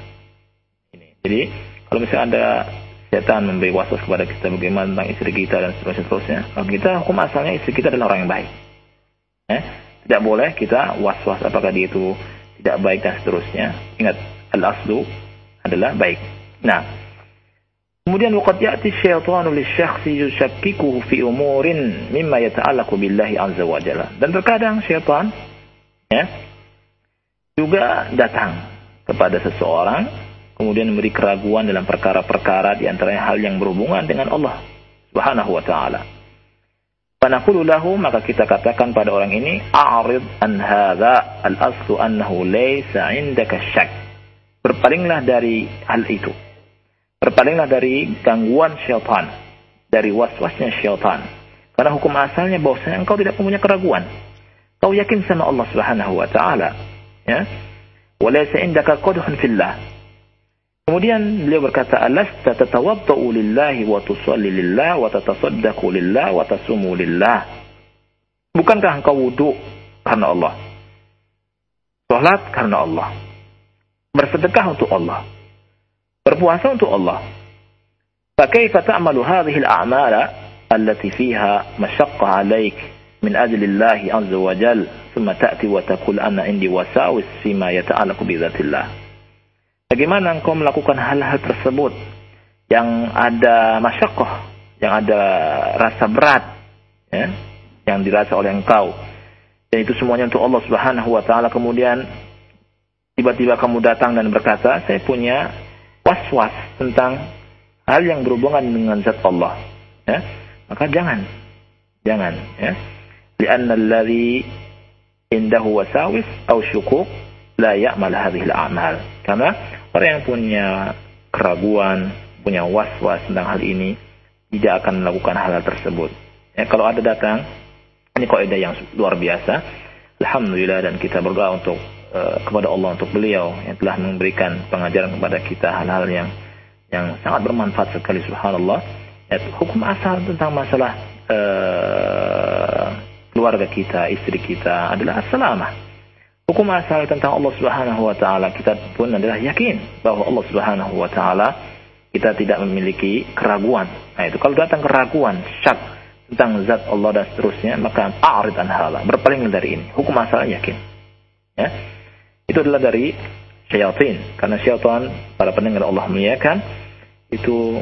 Ini. Jadi kalau misalnya ada setan memberi waswas kepada kita bagaimana tentang istri kita dan seterusnya seterusnya. Kalau kita hukum asalnya istri kita adalah orang yang baik. Eh? Tidak boleh kita waswas apakah dia itu tidak baik dan seterusnya. Ingat al-aslu adalah baik. Nah, kemudian waqad ya'ti syaitanu lisyakhsi yushakkikuhu fi umurin mimma yata'allaqu billahi azza wa jalla. Dan terkadang syaitan ya juga datang kepada seseorang kemudian memberi keraguan dalam perkara-perkara di antaranya hal yang berhubungan dengan Allah Subhanahu wa taala. Fanaqulu lahu maka kita katakan pada orang ini a'rid an hadza al-aslu annahu laysa 'indaka syak. Berpalinglah dari hal itu. Berpalinglah dari gangguan syaitan. dari was-wasnya syaitan. Karena hukum asalnya bahwasanya engkau tidak mempunyai keraguan. Kau yakin sama Allah Subhanahu wa taala. Ya. Walaysa indaka qadhun fillah. Kemudian beliau berkata, "Alasta tatawaddau lillahi wa tusalli lillah wa tatasaddaqu lillah wa tasumu lillah?" Bukankah engkau wudu karena Allah? Salat karena Allah. Bersedekah untuk Allah. Berpuasa untuk Allah. Fakaifa ta'malu hadhihi al-a'mala allati fiha mashaqqa 'alaik min ajli Allah 'azza wa jalla, thumma ta'ti wa taqul ana indi wasawis fima yata'allaqu bi dhatillah? Bagaimana engkau melakukan hal-hal tersebut yang ada masyakoh, yang ada rasa berat, ya, yang dirasa oleh engkau. Dan itu semuanya untuk Allah Subhanahu wa taala. Kemudian tiba-tiba kamu datang dan berkata, "Saya punya was-was tentang hal yang berhubungan dengan zat Allah." Ya, maka jangan. Jangan, ya. Lianna alladhi indahu wasawis aw syukuk la ya'mal hadhihi al-a'mal. Karena Orang yang punya keraguan, punya was-was tentang hal ini, tidak akan melakukan hal-hal tersebut. Ya, kalau ada datang, ini kaidah yang luar biasa. Alhamdulillah dan kita berdoa untuk uh, kepada Allah untuk beliau yang telah memberikan pengajaran kepada kita hal-hal yang yang sangat bermanfaat sekali subhanallah. Ya, hukum asal tentang masalah uh, keluarga kita, istri kita adalah assalamah Hukum asal tentang Allah Subhanahu wa taala kita pun adalah yakin bahwa Allah Subhanahu wa taala kita tidak memiliki keraguan. Nah, itu kalau datang keraguan, syak tentang zat Allah dan seterusnya, maka a'rid an hala, berpaling dari ini. Hukum asal yakin. Ya. Itu adalah dari syaitan. Karena syaitan, para pendengar Allah muliakan, itu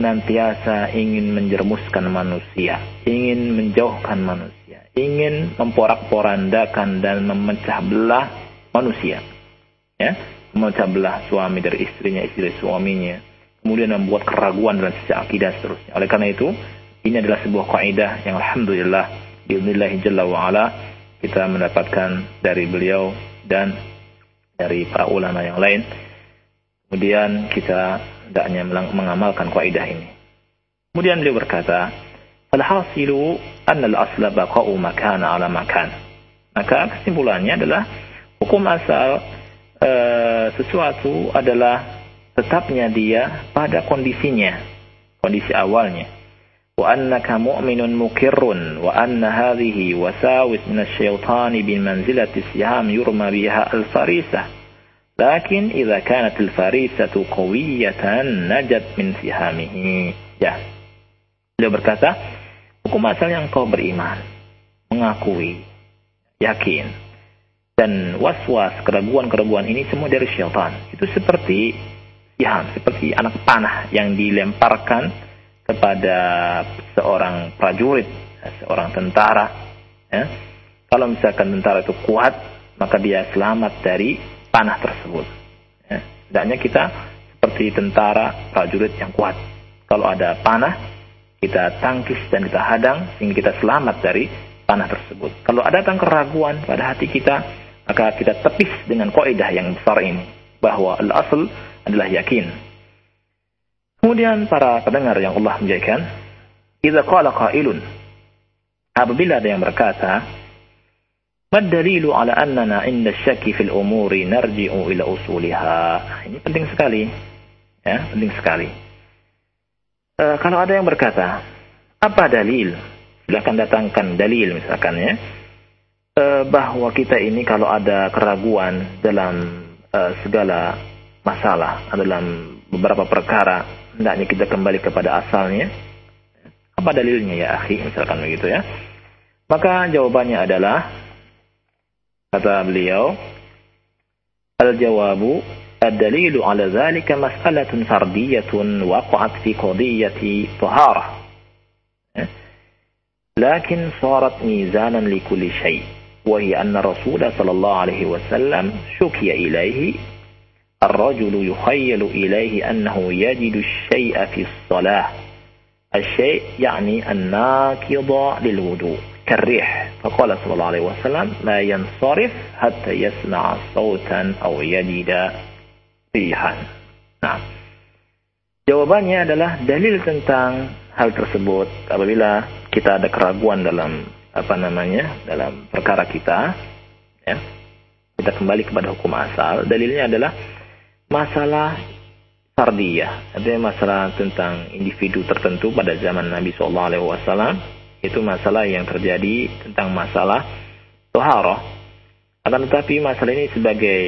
senantiasa ingin menjermuskan manusia, ingin menjauhkan manusia ingin memporak-porandakan dan memecah belah manusia. Ya, memecah belah suami dari istrinya, istri dari suaminya. Kemudian membuat keraguan dalam sisi akidah seterusnya. Oleh karena itu, ini adalah sebuah kaidah yang alhamdulillah biidznillah jalla wa ala kita mendapatkan dari beliau dan dari para ulama yang lain. Kemudian kita hendaknya mengamalkan kaidah ini. Kemudian beliau berkata, Alhasilu annal asla baqa'u makana ala makan. Maka kesimpulannya adalah hukum asal e, sesuatu adalah tetapnya dia pada kondisinya, kondisi awalnya. Wa annaka mu'minun mukirrun wa anna hadhihi wasawis min asy-syaitani bi manzilati siham yurma biha al-farisah. Lakin idza kanat al-farisatu qawiyatan najat min sihamihi. Ya. Beliau berkata, Hukum asalnya engkau beriman, mengakui, yakin. Dan was-was, keraguan-keraguan ini semua dari syaitan. Itu seperti ya, seperti anak panah yang dilemparkan kepada seorang prajurit, seorang tentara. Ya. Kalau misalkan tentara itu kuat, maka dia selamat dari panah tersebut. Ya. Tidaknya kita seperti tentara prajurit yang kuat. Kalau ada panah, kita tangkis dan kita hadang sehingga kita selamat dari panah tersebut. Kalau ada datang keraguan pada hati kita, maka kita tepis dengan kaidah yang besar ini bahwa al-asl adalah yakin. Kemudian para pendengar yang Allah menjadikan, idza qala qailun apabila ada yang berkata, "Mad dalilu ala annana inda syakki fil umuri narji'u ila usuliha." Ini penting sekali. Ya, penting sekali e, kalau ada yang berkata, apa dalil? Silahkan datangkan dalil misalkan ya. E, bahwa kita ini kalau ada keraguan dalam e, segala masalah, dalam beberapa perkara, hendaknya kita kembali kepada asalnya. Apa dalilnya ya akhi? Misalkan begitu ya. Maka jawabannya adalah, kata beliau, Al-jawabu الدليل على ذلك مسألة فردية وقعت في قضية طهارة. لكن صارت ميزانا لكل شيء وهي أن الرسول صلى الله عليه وسلم شكي إليه. الرجل يخيل إليه أنه يجد الشيء في الصلاة. الشيء يعني الناكض للوضوء كالريح. فقال صلى الله عليه وسلم لا ينصرف حتى يسمع صوتا أو يجد pilihan. Nah, jawabannya adalah dalil tentang hal tersebut. Apabila kita ada keraguan dalam apa namanya dalam perkara kita ya kita kembali kepada hukum asal dalilnya adalah masalah fardiyah. Artinya masalah tentang individu tertentu pada zaman Nabi Shallallahu Alaihi Wasallam itu masalah yang terjadi tentang masalah toharoh akan tetapi masalah ini sebagai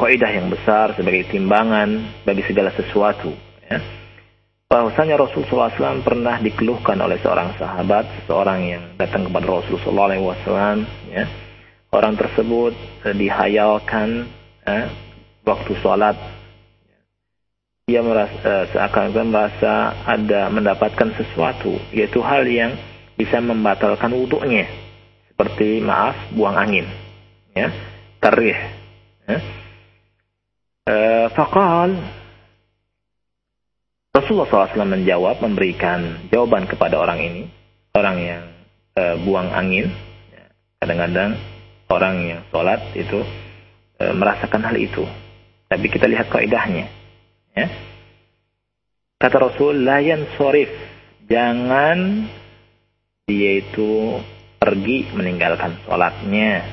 kaidah yang besar sebagai timbangan bagi segala sesuatu ya bahwasanya Rasulullah SAW pernah dikeluhkan oleh seorang sahabat, seorang yang datang kepada Rasulullah SAW, ya. Orang tersebut eh, dihayalkan eh, waktu sholat, dia merasa eh, seakan-akan merasa ada mendapatkan sesuatu, yaitu hal yang bisa membatalkan wudhunya, seperti maaf buang angin, ya, tarih. Ya. Eh, fakal Rasulullah SAW menjawab, memberikan jawaban kepada orang ini, orang yang e, buang angin. Ya, kadang-kadang orang yang sholat itu e, merasakan hal itu. Tapi kita lihat kaidahnya. Ya. Kata Rasul, layan sorif. Jangan dia itu pergi meninggalkan sholatnya.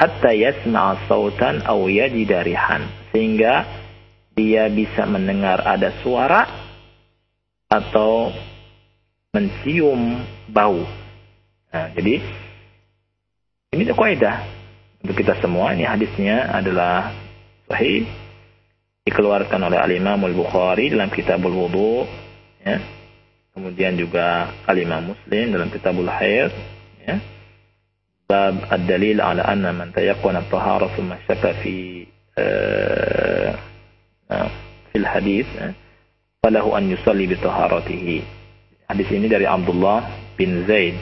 Hatta yasma'a sautan aw yajidarihan. Sehingga dia bisa mendengar ada suara atau mencium bau. Nah, jadi ini kaidah untuk kita semua. Ini hadisnya adalah sahih dikeluarkan oleh Al-Imam Al-Bukhari dalam Kitabul Wudu ya. Kemudian juga Al-Imam Muslim dalam Kitabul Haid ya. Bab ad-dalil ala anna man tayaqqana at-tahara thumma syaka fi fil hadis falahu an yusalli bi taharatihi. Hadis ini dari Abdullah bin Zaid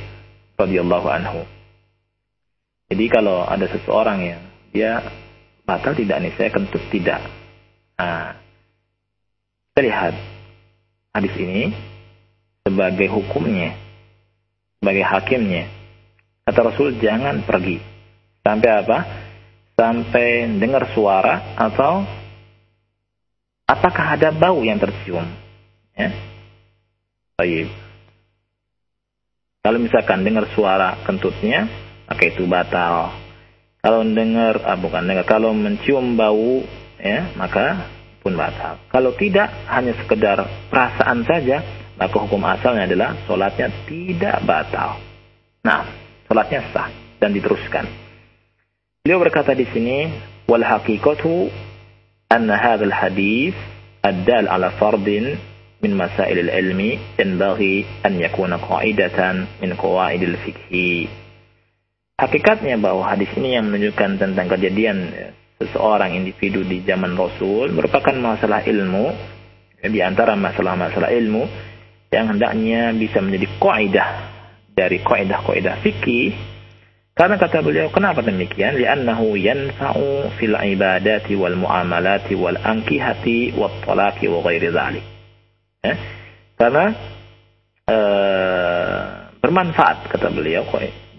radhiyallahu anhu. Jadi kalau ada seseorang yang dia batal tidak nih, saya kentut tidak. Nah, kita lihat hadis ini sebagai hukumnya, sebagai hakimnya. Kata Rasul jangan pergi. Sampai apa? Sampai dengar suara atau apakah ada bau yang tercium? Ya. Baik. Kalau misalkan dengar suara kentutnya, maka itu batal. Kalau dengar, ah, bukan dengar, kalau mencium bau, ya, maka pun batal. Kalau tidak, hanya sekedar perasaan saja, maka hukum asalnya adalah sholatnya tidak batal. Nah, sholatnya sah dan diteruskan. Beliau berkata di sini, wal haqiqatu anna hadzal hadis addal ala fardin min masail al-ilmi yanbaghi an yakuna qa'idatan min qawaidil fiqhi. Hakikatnya bahwa hadis ini yang menunjukkan tentang kejadian seseorang individu di zaman Rasul merupakan masalah ilmu ya, di antara masalah-masalah ilmu yang hendaknya bisa menjadi kaidah dari kaidah-kaidah fikih karena kata beliau, kenapa demikian? Li'annahu yanfa'u fil ibadati wal muamalati wal ankihati wat talaqi wa ghairi dzalik. Ya? Karena uh, bermanfaat kata beliau,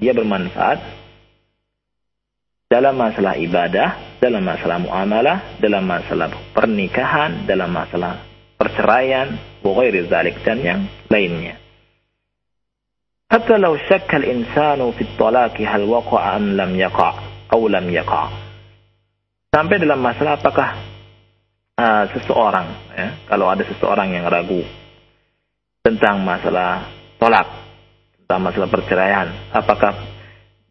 dia bermanfaat dalam masalah ibadah, dalam masalah muamalah, dalam masalah pernikahan, dalam masalah perceraian, wa ghairi dzalik dan yang lainnya. Hatta law syakka al-insanu fi talaqi hal waqa'a am lam yaqa' aw lam yaqa'. Sampai dalam masalah apakah uh, seseorang ya, kalau ada seseorang yang ragu tentang masalah tolak, tentang masalah perceraian, apakah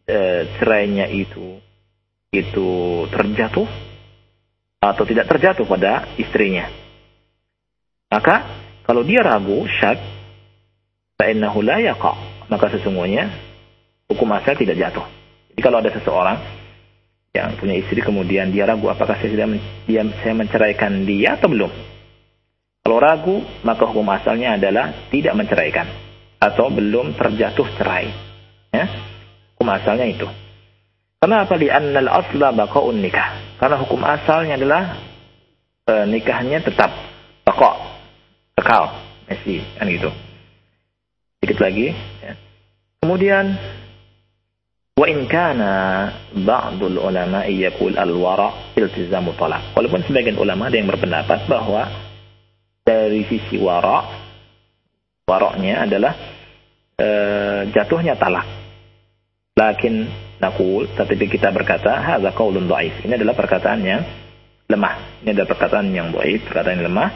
uh, cerainya itu itu terjatuh atau tidak terjatuh pada istrinya. Maka kalau dia ragu, syak, fa'innahu la yaqa' maka sesungguhnya hukum asal tidak jatuh. Jadi kalau ada seseorang yang punya istri kemudian dia ragu apakah saya sudah dia, saya menceraikan dia atau belum. Kalau ragu, maka hukum asalnya adalah tidak menceraikan atau belum terjatuh cerai. Ya? Hukum asalnya itu. Kenapa di annal asla baqaun nikah? Karena hukum asalnya adalah e, nikahnya tetap baqa, kekal, masih kan gitu. Sedikit lagi. Ya. Kemudian wa in kana ba'dul ulama yaqul al-wara iltizamu talaq. Walaupun sebagian ulama ada yang berpendapat bahwa dari sisi wara waroknya adalah e, jatuhnya talak. Lakin nakul, tetapi kita berkata, hadza qaulun dhaif. Ini adalah perkataan yang lemah. Ini adalah perkataan yang dhaif, perkataan yang lemah.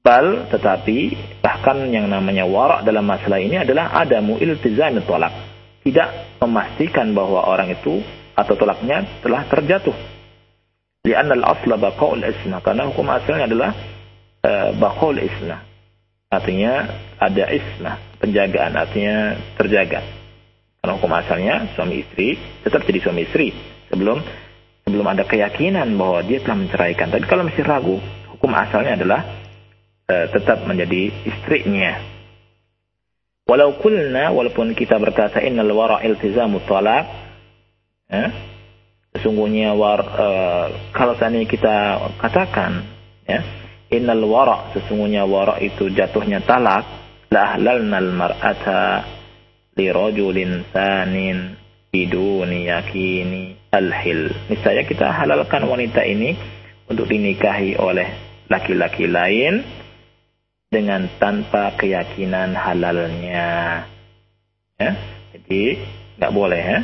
Bal, tetapi bahkan yang namanya warak dalam masalah ini adalah adamu iltizam tolak. Tidak memastikan bahwa orang itu atau tolaknya telah terjatuh. Lianna al-asla baqaul isna. Karena hukum asalnya adalah uh, baqaul isna. Artinya ada isna, penjagaan artinya terjaga. Karena hukum asalnya suami istri tetap jadi suami istri sebelum sebelum ada keyakinan bahwa dia telah menceraikan. Tapi kalau masih ragu, hukum asalnya adalah uh, tetap menjadi istrinya. Walau kulna, walaupun kita berkata innal wara iltizamu talaq, ya, sesungguhnya war, uh, kalau tadi kita katakan, ya, innal wara, sesungguhnya wara itu jatuhnya talak, la ahlalnal mar'ata lirajulin sanin biduni yakini alhil. Misalnya kita halalkan wanita ini untuk dinikahi oleh laki-laki lain dengan tanpa keyakinan halalnya. Ya? Jadi nggak boleh ya.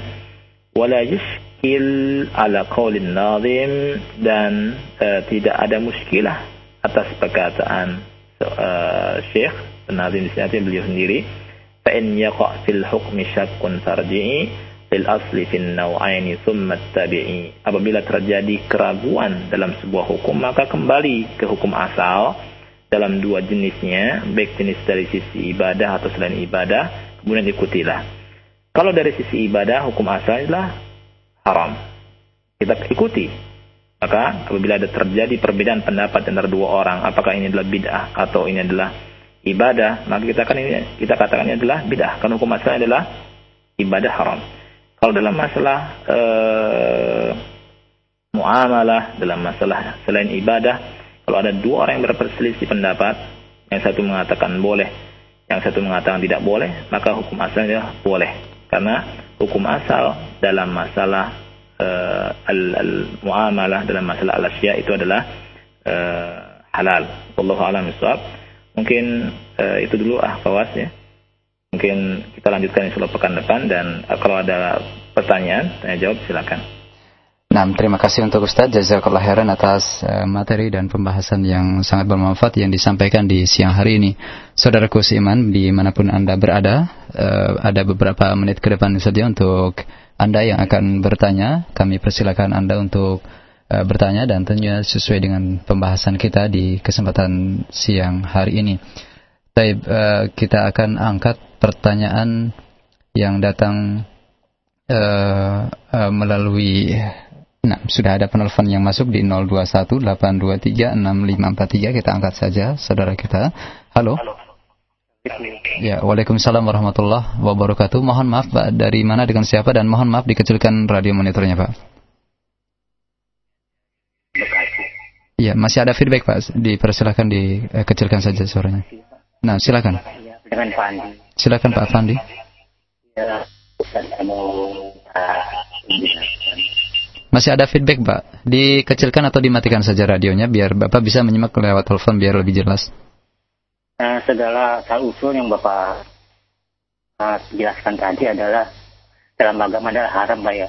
Wala yuskil ala kaulin nazim dan uh, tidak ada muskilah atas perkataan uh, Syekh penazim di sini beliau sendiri. Fa in yaqa fil hukmi syakkun farji'i fil asli fil naw'aini thumma tabi'i. Apabila terjadi keraguan dalam sebuah hukum maka kembali ke hukum asal dalam dua jenisnya baik jenis dari sisi ibadah atau selain ibadah kemudian ikutilah kalau dari sisi ibadah hukum asal adalah haram kita ikuti maka apabila ada terjadi perbedaan pendapat antara dua orang apakah ini adalah bid'ah atau ini adalah ibadah, maka kita akan ini kita katakan ini adalah bidah. Karena hukum asalnya adalah ibadah haram. Kalau dalam masalah uh, muamalah, dalam masalah selain ibadah, kalau ada dua orang yang berperselisih pendapat, yang satu mengatakan boleh, yang satu mengatakan tidak boleh, maka hukum asalnya boleh. Karena hukum asal dalam masalah uh, al-muamalah, dalam masalah al-asya itu adalah uh, halal. Wallahu a'lam Mungkin uh, itu dulu ah kawas ya. Mungkin kita lanjutkan insya pekan depan dan uh, kalau ada pertanyaan, tanya jawab silakan. Nah, terima kasih untuk Ustadz Jazakallah khairan atas uh, materi dan pembahasan yang sangat bermanfaat yang disampaikan di siang hari ini. Saudaraku seiman, di mana pun Anda berada, uh, ada beberapa menit ke depan saja untuk Anda yang akan bertanya. Kami persilakan Anda untuk uh, bertanya dan tentunya sesuai dengan pembahasan kita di kesempatan siang hari ini. Baik, kita akan angkat pertanyaan yang datang melalui Nah, sudah ada penelpon yang masuk di 0218236543. Kita angkat saja, saudara kita. Halo. Ya, Waalaikumsalam warahmatullahi wabarakatuh. Mohon maaf, Pak, dari mana dengan siapa dan mohon maaf dikecilkan radio monitornya, Pak. Iya, masih ada feedback Pak. Dipersilakan dikecilkan saja suaranya. Nah, silakan. Dengan Pak Andi. Silakan Pak Fandi. Ya, masih ada feedback Pak. Dikecilkan atau dimatikan saja radionya biar Bapak bisa menyimak lewat telepon biar lebih jelas. Nah, segala asal usul yang Bapak uh, jelaskan tadi adalah dalam agama adalah haram Pak ya.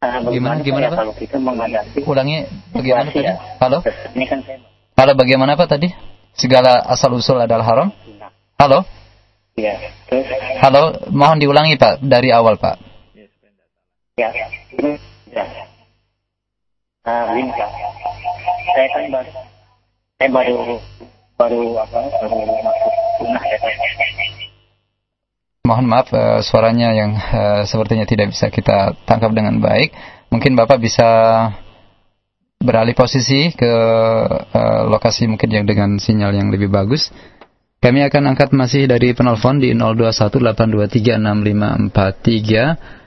Nah, gimana gimana Pak? Kalau kita menghadapi Ulangi bagaimana tadi? Ya. Halo? Ini kan saya Halo bagaimana Pak tadi? Segala asal usul adalah haram? Halo? Ya. Terus Halo, mohon diulangi Pak dari awal Pak. Ya. Ya. Nah, ini Pak. Saya kan baru saya baru baru apa baru masuk sunnah ya Mohon maaf uh, suaranya yang uh, sepertinya tidak bisa kita tangkap dengan baik. Mungkin Bapak bisa beralih posisi ke uh, lokasi mungkin yang dengan sinyal yang lebih bagus. Kami akan angkat masih dari penelpon di 0218236543.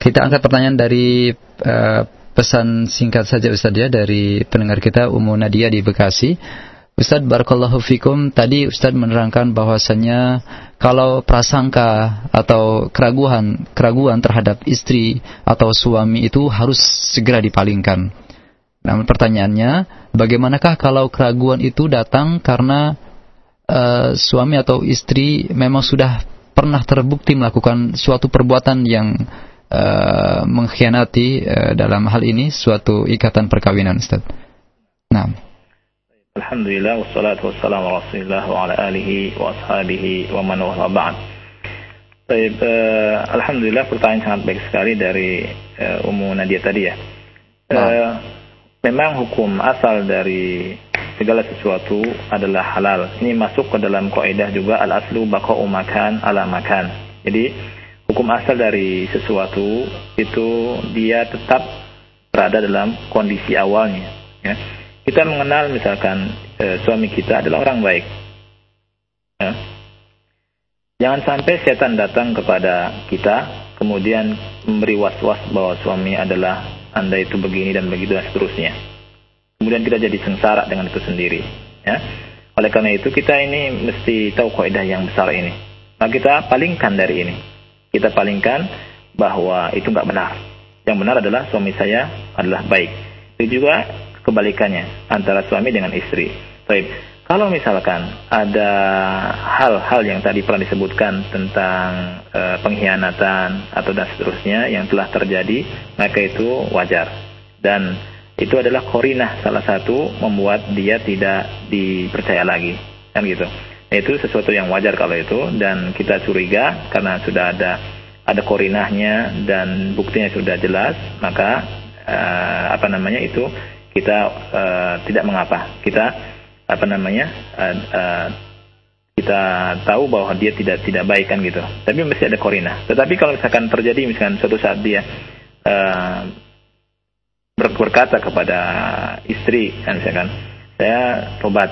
Kita angkat pertanyaan dari uh, pesan singkat saja Ustaz ya dari pendengar kita Umu Nadia di Bekasi. Ustaz barakallahu fikum tadi Ustaz menerangkan bahwasanya kalau prasangka atau keraguan keraguan terhadap istri atau suami itu harus segera dipalingkan. Namun pertanyaannya, bagaimanakah kalau keraguan itu datang karena uh, suami atau istri memang sudah pernah terbukti melakukan suatu perbuatan yang uh, mengkhianati uh, dalam hal ini suatu ikatan perkawinan Ustaz. Nah. Alhamdulillah wassalatu wassalamu ala Rasulillah wa ala alihi wa ashabihi wa man wala ba'd. Baik, uh, alhamdulillah pertanyaan sangat baik sekali dari uh, Ummu Nadia tadi ya. Nah. Uh, memang hukum asal dari segala sesuatu adalah halal. Ini masuk ke dalam kaidah juga al-aslu baqa'u makan ala makan. Jadi hukum asal dari sesuatu itu dia tetap berada dalam kondisi awalnya. Ya. Kita mengenal misalkan e, suami kita adalah orang baik. Ya. Jangan sampai setan datang kepada kita kemudian memberi was-was bahwa suami adalah anda itu begini dan begitu dan seterusnya kemudian kita jadi sengsara dengan itu sendiri ya oleh karena itu kita ini mesti tahu kaidah yang besar ini nah kita palingkan dari ini kita palingkan bahwa itu nggak benar. Yang benar adalah suami saya adalah baik. Itu juga kebalikannya antara suami dengan istri. Baik. Kalau misalkan ada hal-hal yang tadi pernah disebutkan tentang e, pengkhianatan atau dan seterusnya yang telah terjadi, maka itu wajar. Dan itu adalah korinah salah satu membuat dia tidak dipercaya lagi. Kan gitu itu sesuatu yang wajar kalau itu dan kita curiga karena sudah ada ada korinahnya dan buktinya sudah jelas maka uh, apa namanya itu kita uh, tidak mengapa. Kita apa namanya uh, uh, kita tahu bahwa dia tidak tidak baik kan gitu. Tapi mesti ada korinah. Tetapi kalau misalkan terjadi misalkan suatu saat dia uh, berkata kepada istri kan misalkan saya tobat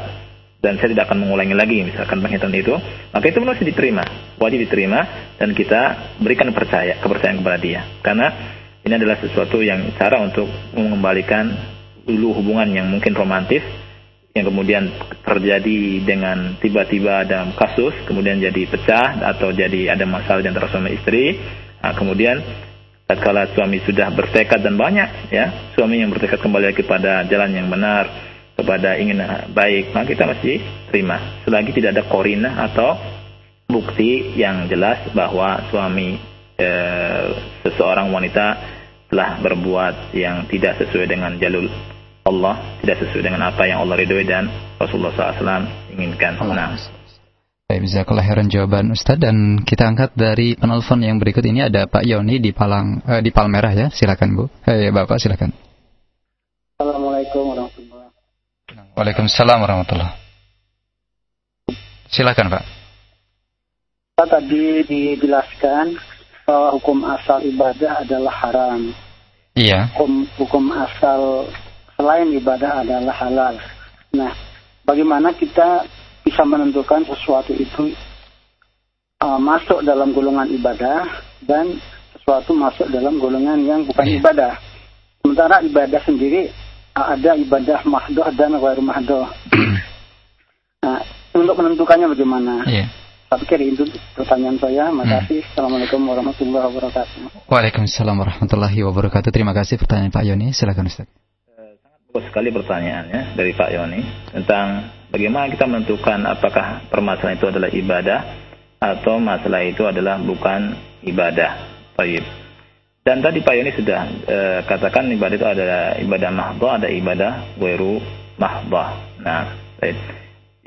dan saya tidak akan mengulangi lagi misalkan penghitungan itu. Maka itu mesti diterima. Wajib diterima dan kita berikan percaya kepercayaan kepada dia. Karena ini adalah sesuatu yang cara untuk mengembalikan dulu hubungan yang mungkin romantis yang kemudian terjadi dengan tiba-tiba ada kasus kemudian jadi pecah atau jadi ada masalah antara suami istri. Nah, kemudian tatkala suami sudah bertekad dan banyak ya suami yang bertekad kembali lagi kepada jalan yang benar kepada ingin baik maka kita mesti terima selagi tidak ada korina atau bukti yang jelas bahwa suami e, seseorang wanita telah berbuat yang tidak sesuai dengan jalur Allah tidak sesuai dengan apa yang Allah ridhoi dan Rasulullah SAW inginkan. Nah, Baik, bisa kelahiran jawaban Ustadz dan kita angkat dari penelpon yang berikut ini ada Pak Yoni di Palang eh, di Palmerah ya. Silakan Bu. Eh Bapak silakan. Assalamualaikum warahmatullahi wabarakatuh. Waalaikumsalam warahmatullahi Silakan Pak. Pak tadi dijelaskan bahwa hukum asal ibadah adalah haram. Iya. Hukum, hukum asal selain ibadah adalah halal. Nah, bagaimana kita bisa menentukan sesuatu itu uh, masuk dalam golongan ibadah dan sesuatu masuk dalam golongan yang bukan yeah. ibadah. Sementara ibadah sendiri ada ibadah mahdoh dan wairu mahdoh. *clears throat* nah, untuk menentukannya bagaimana? Yeah. Saya pikir itu pertanyaan saya. Terima hmm. kasih. Hmm. Assalamualaikum warahmatullahi wabarakatuh. Waalaikumsalam warahmatullahi wabarakatuh. Terima kasih pertanyaan Pak Yoni. Silakan Ustaz. Eh, sangat bagus sekali pertanyaannya dari Pak Yoni tentang Bagaimana kita menentukan apakah permasalahan itu adalah ibadah atau masalah itu adalah bukan ibadah. Baik. Dan tadi Pak Yoni sudah e, katakan ibadah itu ada ibadah mahdoh, ada ibadah weru mahdoh. Nah, baik.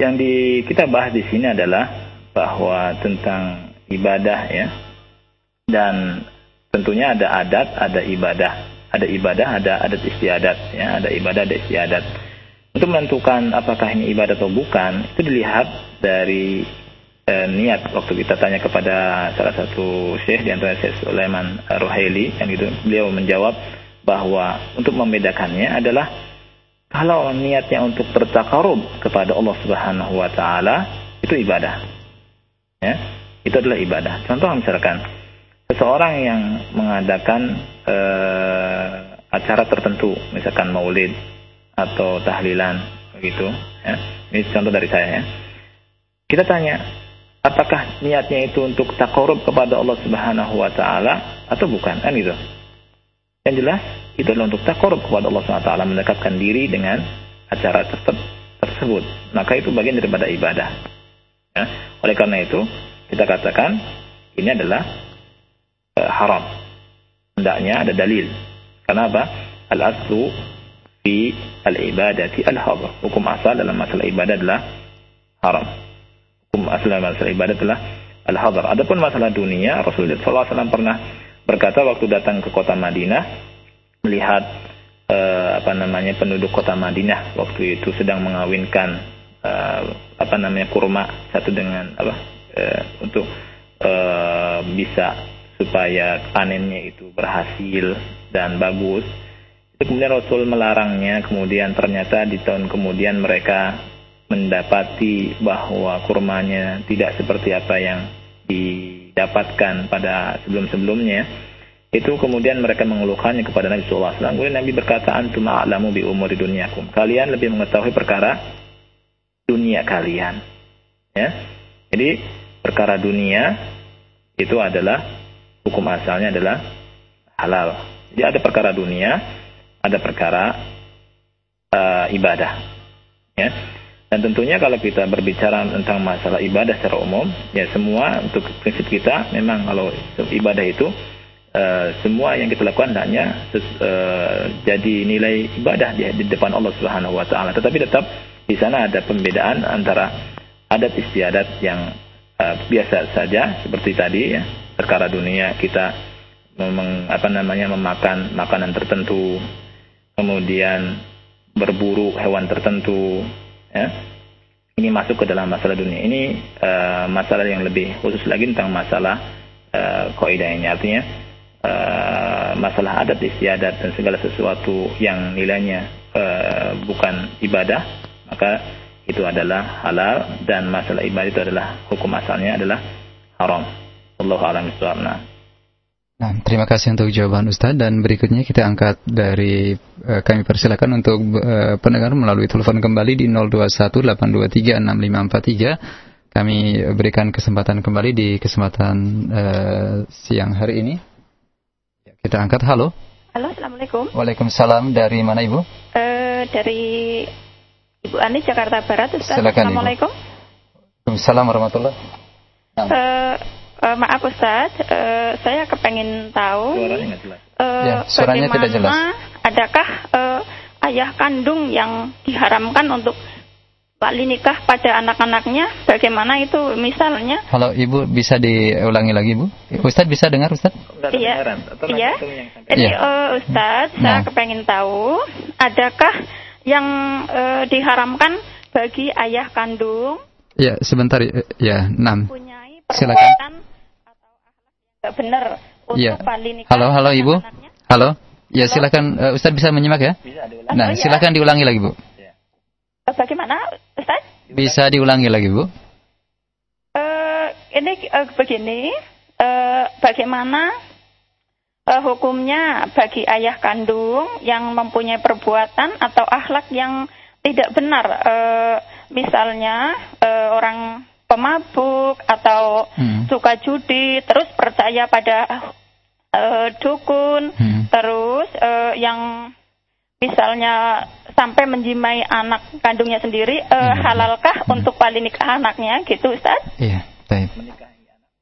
yang di, kita bahas di sini adalah bahwa tentang ibadah ya. Dan tentunya ada adat, ada ibadah. Ada ibadah, ada adat istiadat ya, ada ibadah, ada istiadat. Untuk menentukan apakah ini ibadah atau bukan, itu dilihat dari e, niat. Waktu kita tanya kepada salah satu syekh di antara Syekh Sulaiman Ruhaili, yang itu beliau menjawab bahwa untuk membedakannya adalah kalau niatnya untuk bertakarub kepada Allah Subhanahu wa taala itu ibadah. Ya, itu adalah ibadah. Contoh misalkan seseorang yang mengadakan e, acara tertentu, misalkan maulid atau tahlilan begitu ya. Ini contoh dari saya ya. Kita tanya, apakah niatnya itu untuk takarub kepada Allah Subhanahu wa taala atau bukan? Kan gitu. Yang jelas itu adalah untuk takarub kepada Allah Subhanahu wa taala mendekatkan diri dengan acara tersebut. Maka itu bagian daripada ibadah. Ya. Oleh karena itu, kita katakan ini adalah uh, haram. Hendaknya ada dalil. Karena apa? Al-aslu fi al-ibadati al-hadar. Hukum asal dalam masalah ibadah adalah haram. Asal masalah ibadah adalah al-hadar. Adapun masalah dunia, Rasulullah SAW pernah berkata waktu datang ke kota Madinah melihat uh, apa namanya penduduk kota Madinah waktu itu sedang mengawinkan uh, apa namanya kurma satu dengan apa uh, untuk uh, bisa supaya panennya itu berhasil dan bagus. Kemudian Rasul melarangnya, kemudian ternyata di tahun kemudian mereka mendapati bahwa kurmanya tidak seperti apa yang didapatkan pada sebelum-sebelumnya itu kemudian mereka mengeluhkannya kepada Nabi SAW. Kemudian Nabi berkata, Antum a'lamu bi umuri dunyakum. Kalian lebih mengetahui perkara dunia kalian. Ya. Jadi perkara dunia itu adalah hukum asalnya adalah halal. Jadi ada perkara dunia, ada perkara uh, ibadah. Ya. Dan tentunya kalau kita berbicara tentang masalah ibadah secara umum, ya semua untuk prinsip kita memang kalau ibadah itu Uh, semua yang kita lakukan hanya uh, jadi nilai ibadah di, di depan Allah Subhanahu wa taala. Tetapi tetap di sana ada pembedaan antara adat istiadat yang uh, biasa saja seperti tadi ya, perkara dunia kita memang apa namanya memakan makanan tertentu, kemudian berburu hewan tertentu ya. Ini masuk ke dalam masalah dunia. Ini uh, masalah yang lebih khusus lagi tentang masalah uh, kaidah ini artinya uh, masalah adat istiadat dan segala sesuatu yang nilainya uh, bukan ibadah maka itu adalah halal dan masalah ibadah itu adalah hukum asalnya adalah haram. Allah alam Nah, terima kasih untuk jawaban Ustaz dan berikutnya kita angkat dari uh, kami persilakan untuk uh, pendengar melalui telepon kembali di 0218236543. Kami berikan kesempatan kembali di kesempatan uh, siang hari ini. Kita angkat. Halo. Halo, Assalamualaikum. Waalaikumsalam. Dari mana Ibu? Uh, dari Ibu Ani, Jakarta Barat. Ustaz. Silakan Assalamualaikum. Waalaikumsalam warahmatullahi uh, uh, Maaf Ustaz, uh, saya kepengen tahu suaranya, uh, ya, suaranya tidak jelas. adakah uh, ayah kandung yang diharamkan untuk wali nikah pada anak-anaknya? Bagaimana itu misalnya? Halo Ibu bisa diulangi lagi Bu? Ustadz bisa dengar Ustadz Iya. Iya. Jadi ya. uh, Ustadz nah. saya kepengen tahu adakah yang uh, diharamkan bagi ayah kandung? Ya sebentar ya. Enam. Silakan akhlak benar untuk ya. nikah Halo halo Ibu. Halo. Ya silakan uh, Ustadz bisa menyimak ya? Bisa, Nah oh, silakan diulangi lagi Bu. Eh, bagaimana, Ustaz? Bisa diulangi lagi, Bu? Uh, ini uh, begini, uh, bagaimana uh, hukumnya bagi ayah kandung yang mempunyai perbuatan atau akhlak yang tidak benar, uh, misalnya uh, orang pemabuk atau hmm. suka judi, terus percaya pada uh, dukun, hmm. terus uh, yang misalnya sampai menjimai anak kandungnya sendiri, uh, halalkah hmm. untuk wali nikah anaknya gitu Ustaz? Iya, baik.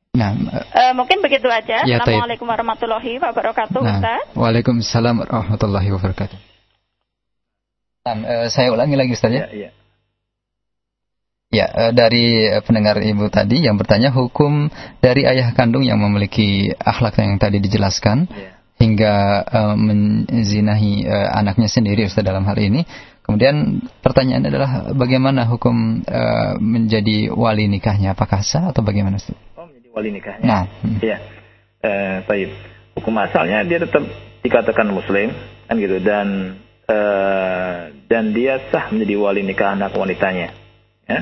Nah, uh, mungkin begitu aja. Ya, Assalamualaikum taib. warahmatullahi wabarakatuh nah, Ustaz. Waalaikumsalam warahmatullahi wabarakatuh. Nah, uh, saya ulangi lagi Ustaz ya. Ya, ya. Ya, dari pendengar ibu tadi yang bertanya hukum dari ayah kandung yang memiliki akhlak yang tadi dijelaskan. Ya hingga uh, menzinahi uh, anaknya sendiri Ustaz dalam hal ini. Kemudian pertanyaan adalah bagaimana hukum uh, menjadi wali nikahnya? Apakah sah atau bagaimana Ustaz? Oh, menjadi wali nikahnya. Nah, hmm. ya. Eh, baik. Hukum asalnya dia tetap dikatakan muslim kan gitu dan uh, dan dia sah menjadi wali nikah anak wanitanya. Ya.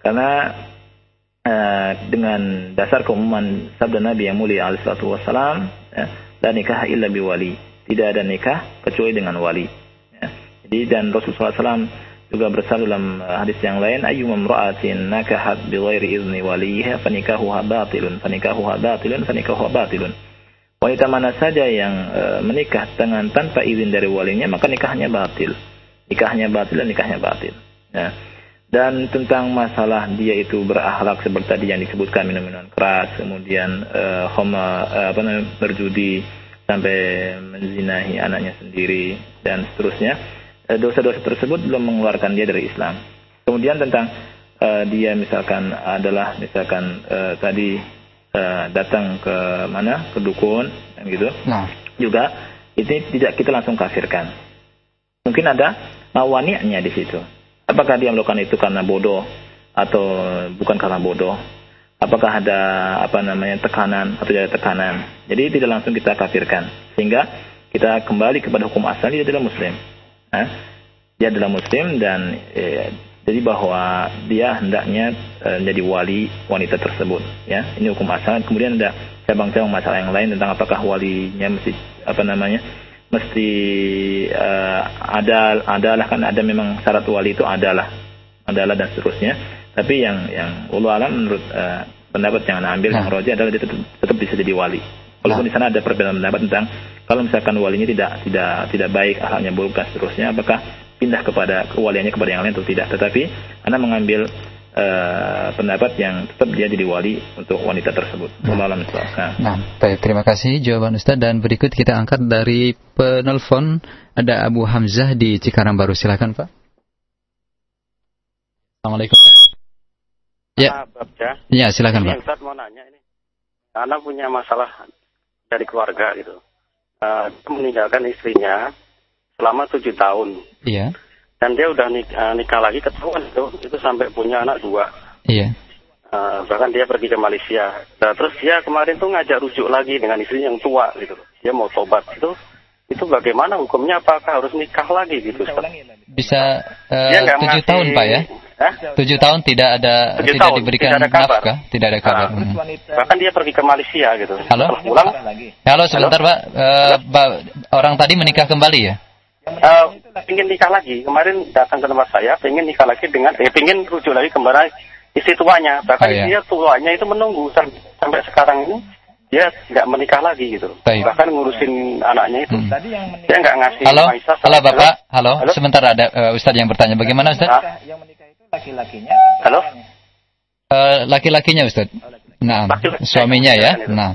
Karena uh, dengan dasar keumuman sabda Nabi yang mulia alaihi wasallam ya, la nikah illa biwali. Tidak ada nikah kecuali dengan wali. Ya. Jadi dan Rasulullah SAW juga bersabda dalam hadis yang lain ayu mamra'atin nakahat bi ghairi izni waliha fanikahuha batilun fanikahuha batilun fanikahuha batilun wanita mana saja yang e, menikah dengan tanpa izin dari walinya maka nikahnya batil nikahnya batil dan nikahnya batil nah dan tentang masalah dia itu berakhlak seperti tadi yang disebutkan minum-minuman keras, kemudian uh, homa uh, apa namanya berjudi sampai menzinahi anaknya sendiri dan seterusnya. Uh, dosa-dosa tersebut belum mengeluarkan dia dari Islam. Kemudian tentang uh, dia misalkan adalah misalkan uh, tadi uh, datang ke mana ke dukun dan gitu. Nah. Juga ini tidak kita langsung kafirkan. Mungkin ada mawani'nya di situ Apakah dia melakukan itu karena bodoh atau bukan karena bodoh? Apakah ada apa namanya tekanan atau tidak tekanan? Jadi tidak langsung kita kafirkan. Sehingga kita kembali kepada hukum asal dia adalah muslim. Nah, dia adalah muslim dan eh, jadi bahwa dia hendaknya eh, menjadi wali wanita tersebut ya ini hukum asal kemudian ada cabang-cabang masalah yang lain tentang apakah walinya mesti apa namanya mesti uh, ada adalah kan ada memang syarat wali itu adalah adalah dan seterusnya tapi yang yang ulu alam menurut uh, pendapat yang anda ambil nah. yang roja adalah dia tetap, tetap bisa jadi wali walaupun nah. di sana ada perbedaan pendapat tentang kalau misalkan walinya tidak tidak tidak baik ahlaknya buruk dan seterusnya apakah pindah kepada kewaliannya kepada yang lain atau tidak tetapi anda mengambil Uh, pendapat yang tetap dia jadi wali untuk wanita tersebut. Nah, nah baik, terima kasih jawaban Ustaz dan berikut kita angkat dari penelpon ada Abu Hamzah di Cikarang Baru. Silakan Pak. Assalamualaikum Pak. Ya. Ya, silakan ini, Pak. Ustaz mau nanya ini. Anak punya masalah dari keluarga gitu. Uh, meninggalkan istrinya selama tujuh tahun. Iya dan dia udah nikah, nikah lagi ketahuan itu. Itu sampai punya anak dua. Iya. Uh, bahkan dia pergi ke Malaysia. Nah, terus dia kemarin tuh ngajak rujuk lagi dengan istri yang tua gitu. Dia mau tobat. Itu itu bagaimana hukumnya? Apakah harus nikah lagi gitu bisa uh, tujuh tahun pak ya? Tujuh tahun tidak ada tidak tahun, diberikan tidak ada kabar. nafkah tidak ada kabar. Nah, hmm. bahkan dia pergi ke Malaysia gitu. Halo? Pulang halo sebentar halo? pak. Uh, orang tadi menikah kembali ya uh, ingin nikah lagi. Kemarin datang ke tempat saya, ingin nikah lagi dengan, eh, ingin rujuk lagi kembali istri tuanya. Bahkan oh, iya. dia tuanya itu menunggu sampai sekarang ini dia nggak menikah lagi gitu. Baik. Bahkan ngurusin anaknya itu. Hmm. Dia nggak ngasih Halo, Maisa halo Bapak, halo. halo. Sebentar ada uh, Ustadz yang bertanya. Bagaimana Ustadz? Ah. Yang menikah itu laki-lakinya. Halo. Uh, laki-lakinya Ustadz. Nah, laki suaminya ya. Nah.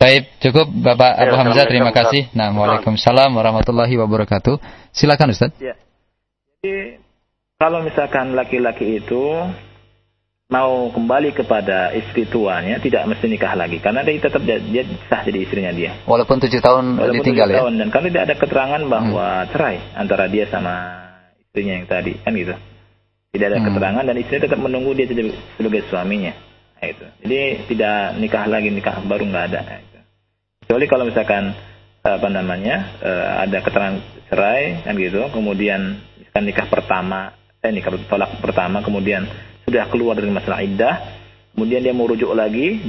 Baik, cukup Bapak ya, Abu Hamzah, terima kasih. Nah, Waalaikumsalam warahmatullahi wabarakatuh. Silakan Ustaz. Ya. Jadi kalau misalkan laki-laki itu mau kembali kepada istri tuanya tidak mesti nikah lagi karena dia tetap dia, dia sah jadi istrinya dia. Walaupun tujuh tahun Walaupun ditinggal 7 ya. Tahun dan kalau tidak ada keterangan bahwa hmm. cerai antara dia sama istrinya yang tadi kan gitu. Tidak ada hmm. keterangan dan istrinya tetap menunggu dia sebagai suaminya. Nah, itu. Jadi tidak nikah lagi nikah baru nggak ada. Kecuali kalau misalkan apa namanya uh, ada keterangan cerai kan gitu, kemudian misalkan nikah pertama, eh nikah tolak pertama, kemudian sudah keluar dari masalah iddah, kemudian dia mau rujuk lagi,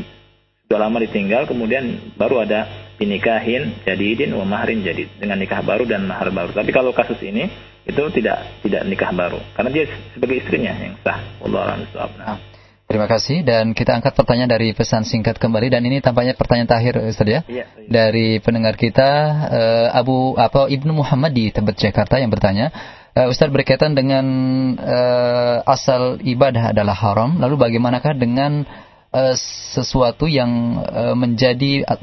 sudah lama ditinggal, kemudian baru ada dinikahin jadidin wa mahrin jadid dengan nikah baru dan mahar baru. Tapi kalau kasus ini itu tidak tidak nikah baru karena dia sebagai istrinya yang sah. Allah a'lam. Terima kasih dan kita angkat pertanyaan dari pesan singkat kembali dan ini tampaknya pertanyaan terakhir Ustaz ya. Iya, iya. Dari pendengar kita uh, Abu apa Ibnu Muhammad di Tebet Jakarta yang bertanya, uh, Ustaz berkaitan dengan uh, asal ibadah adalah haram, lalu bagaimanakah dengan uh, sesuatu yang uh, menjadi uh,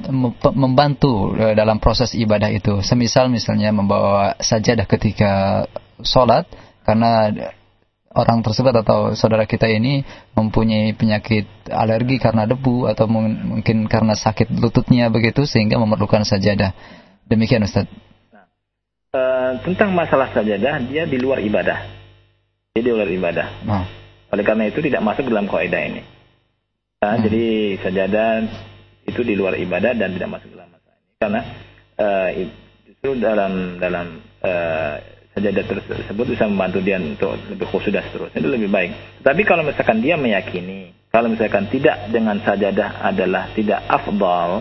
membantu uh, dalam proses ibadah itu. Semisal misalnya membawa sajadah ketika sholat karena orang tersebut atau saudara kita ini mempunyai penyakit alergi karena debu atau mungkin karena sakit lututnya begitu sehingga memerlukan sajadah. Demikian Ustaz. Nah, e, tentang masalah sajadah dia di luar ibadah. Dia di luar ibadah. Nah. Oleh karena itu tidak masuk dalam kaidah ini. Nah, hmm. Jadi sajadah itu di luar ibadah dan tidak masuk dalam masalah ini karena e, justru dalam dalam e, sajadah tersebut bisa membantu dia untuk lebih khusus dan seterusnya itu lebih baik. Tapi kalau misalkan dia meyakini kalau misalkan tidak dengan sajadah adalah tidak afdal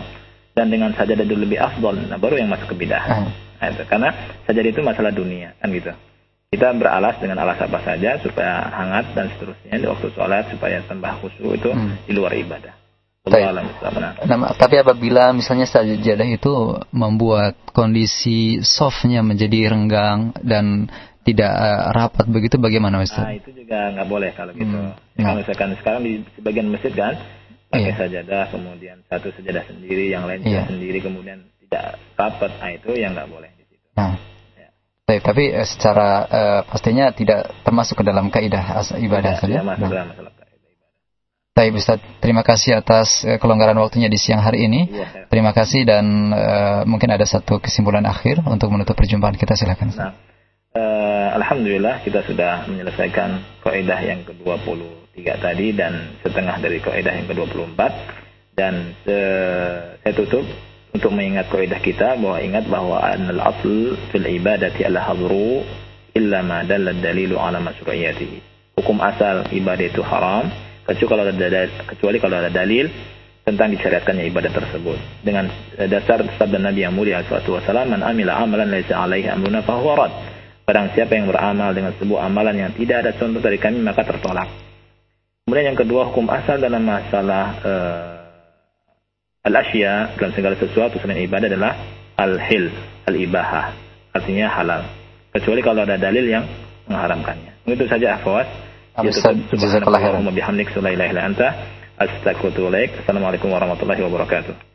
dan dengan sajadah itu lebih afdal, nah baru yang masuk ke bidah. Hmm. Nah, itu. Karena sajadah itu masalah dunia kan gitu. Kita beralas dengan alas apa saja supaya hangat dan seterusnya di waktu sholat supaya tambah khusyuk itu hmm. di luar ibadah. Nah, tapi apabila misalnya sajadah itu membuat kondisi softnya menjadi renggang dan tidak uh, rapat begitu bagaimana Ustaz? Nah, itu juga nggak boleh kalau gitu. Hmm. Ya, nah. misalkan sekarang di sebagian masjid kan pakai iya. sajadah, kemudian satu sajadah sendiri, yang lain iya. sendiri, kemudian tidak rapat, nah itu yang nggak boleh di situ. Nah. Ya. Baik, tapi uh, secara uh, pastinya tidak termasuk ke dalam kaidah ibadah saja. Tidak masuk nah. dalam masalah Baik Ustaz, terima kasih atas uh, kelonggaran waktunya di siang hari ini. Ya, terima kasih dan uh, mungkin ada satu kesimpulan akhir untuk menutup perjumpaan kita silakan. Nah, uh, Alhamdulillah kita sudah menyelesaikan kaidah yang ke-23 tadi dan setengah dari kaidah yang ke-24 dan uh, saya tutup untuk mengingat kaidah kita bahwa ingat bahwa al-asl fil ibadati ala hadru illa ma dalla dalilu ala masru'iyatihi. Hukum asal ibadah itu haram kecuali kalau ada kecuali kalau ada dalil tentang disyariatkannya ibadah tersebut. Dengan dasar sabda Nabi yang mulia sallallahu wasallam man amila amalan laisa alaihi amruna fahuwa rad. Barang siapa yang beramal dengan sebuah amalan yang tidak ada contoh dari kami maka tertolak. Kemudian yang kedua hukum asal dalam masalah uh, al-asya dalam segala sesuatu selain ibadah adalah al-hil al-ibahah. Artinya halal. Kecuali kalau ada dalil yang mengharamkannya. Itu saja afwas Jazakallah khairan. Assalamualaikum warahmatullahi wabarakatuh.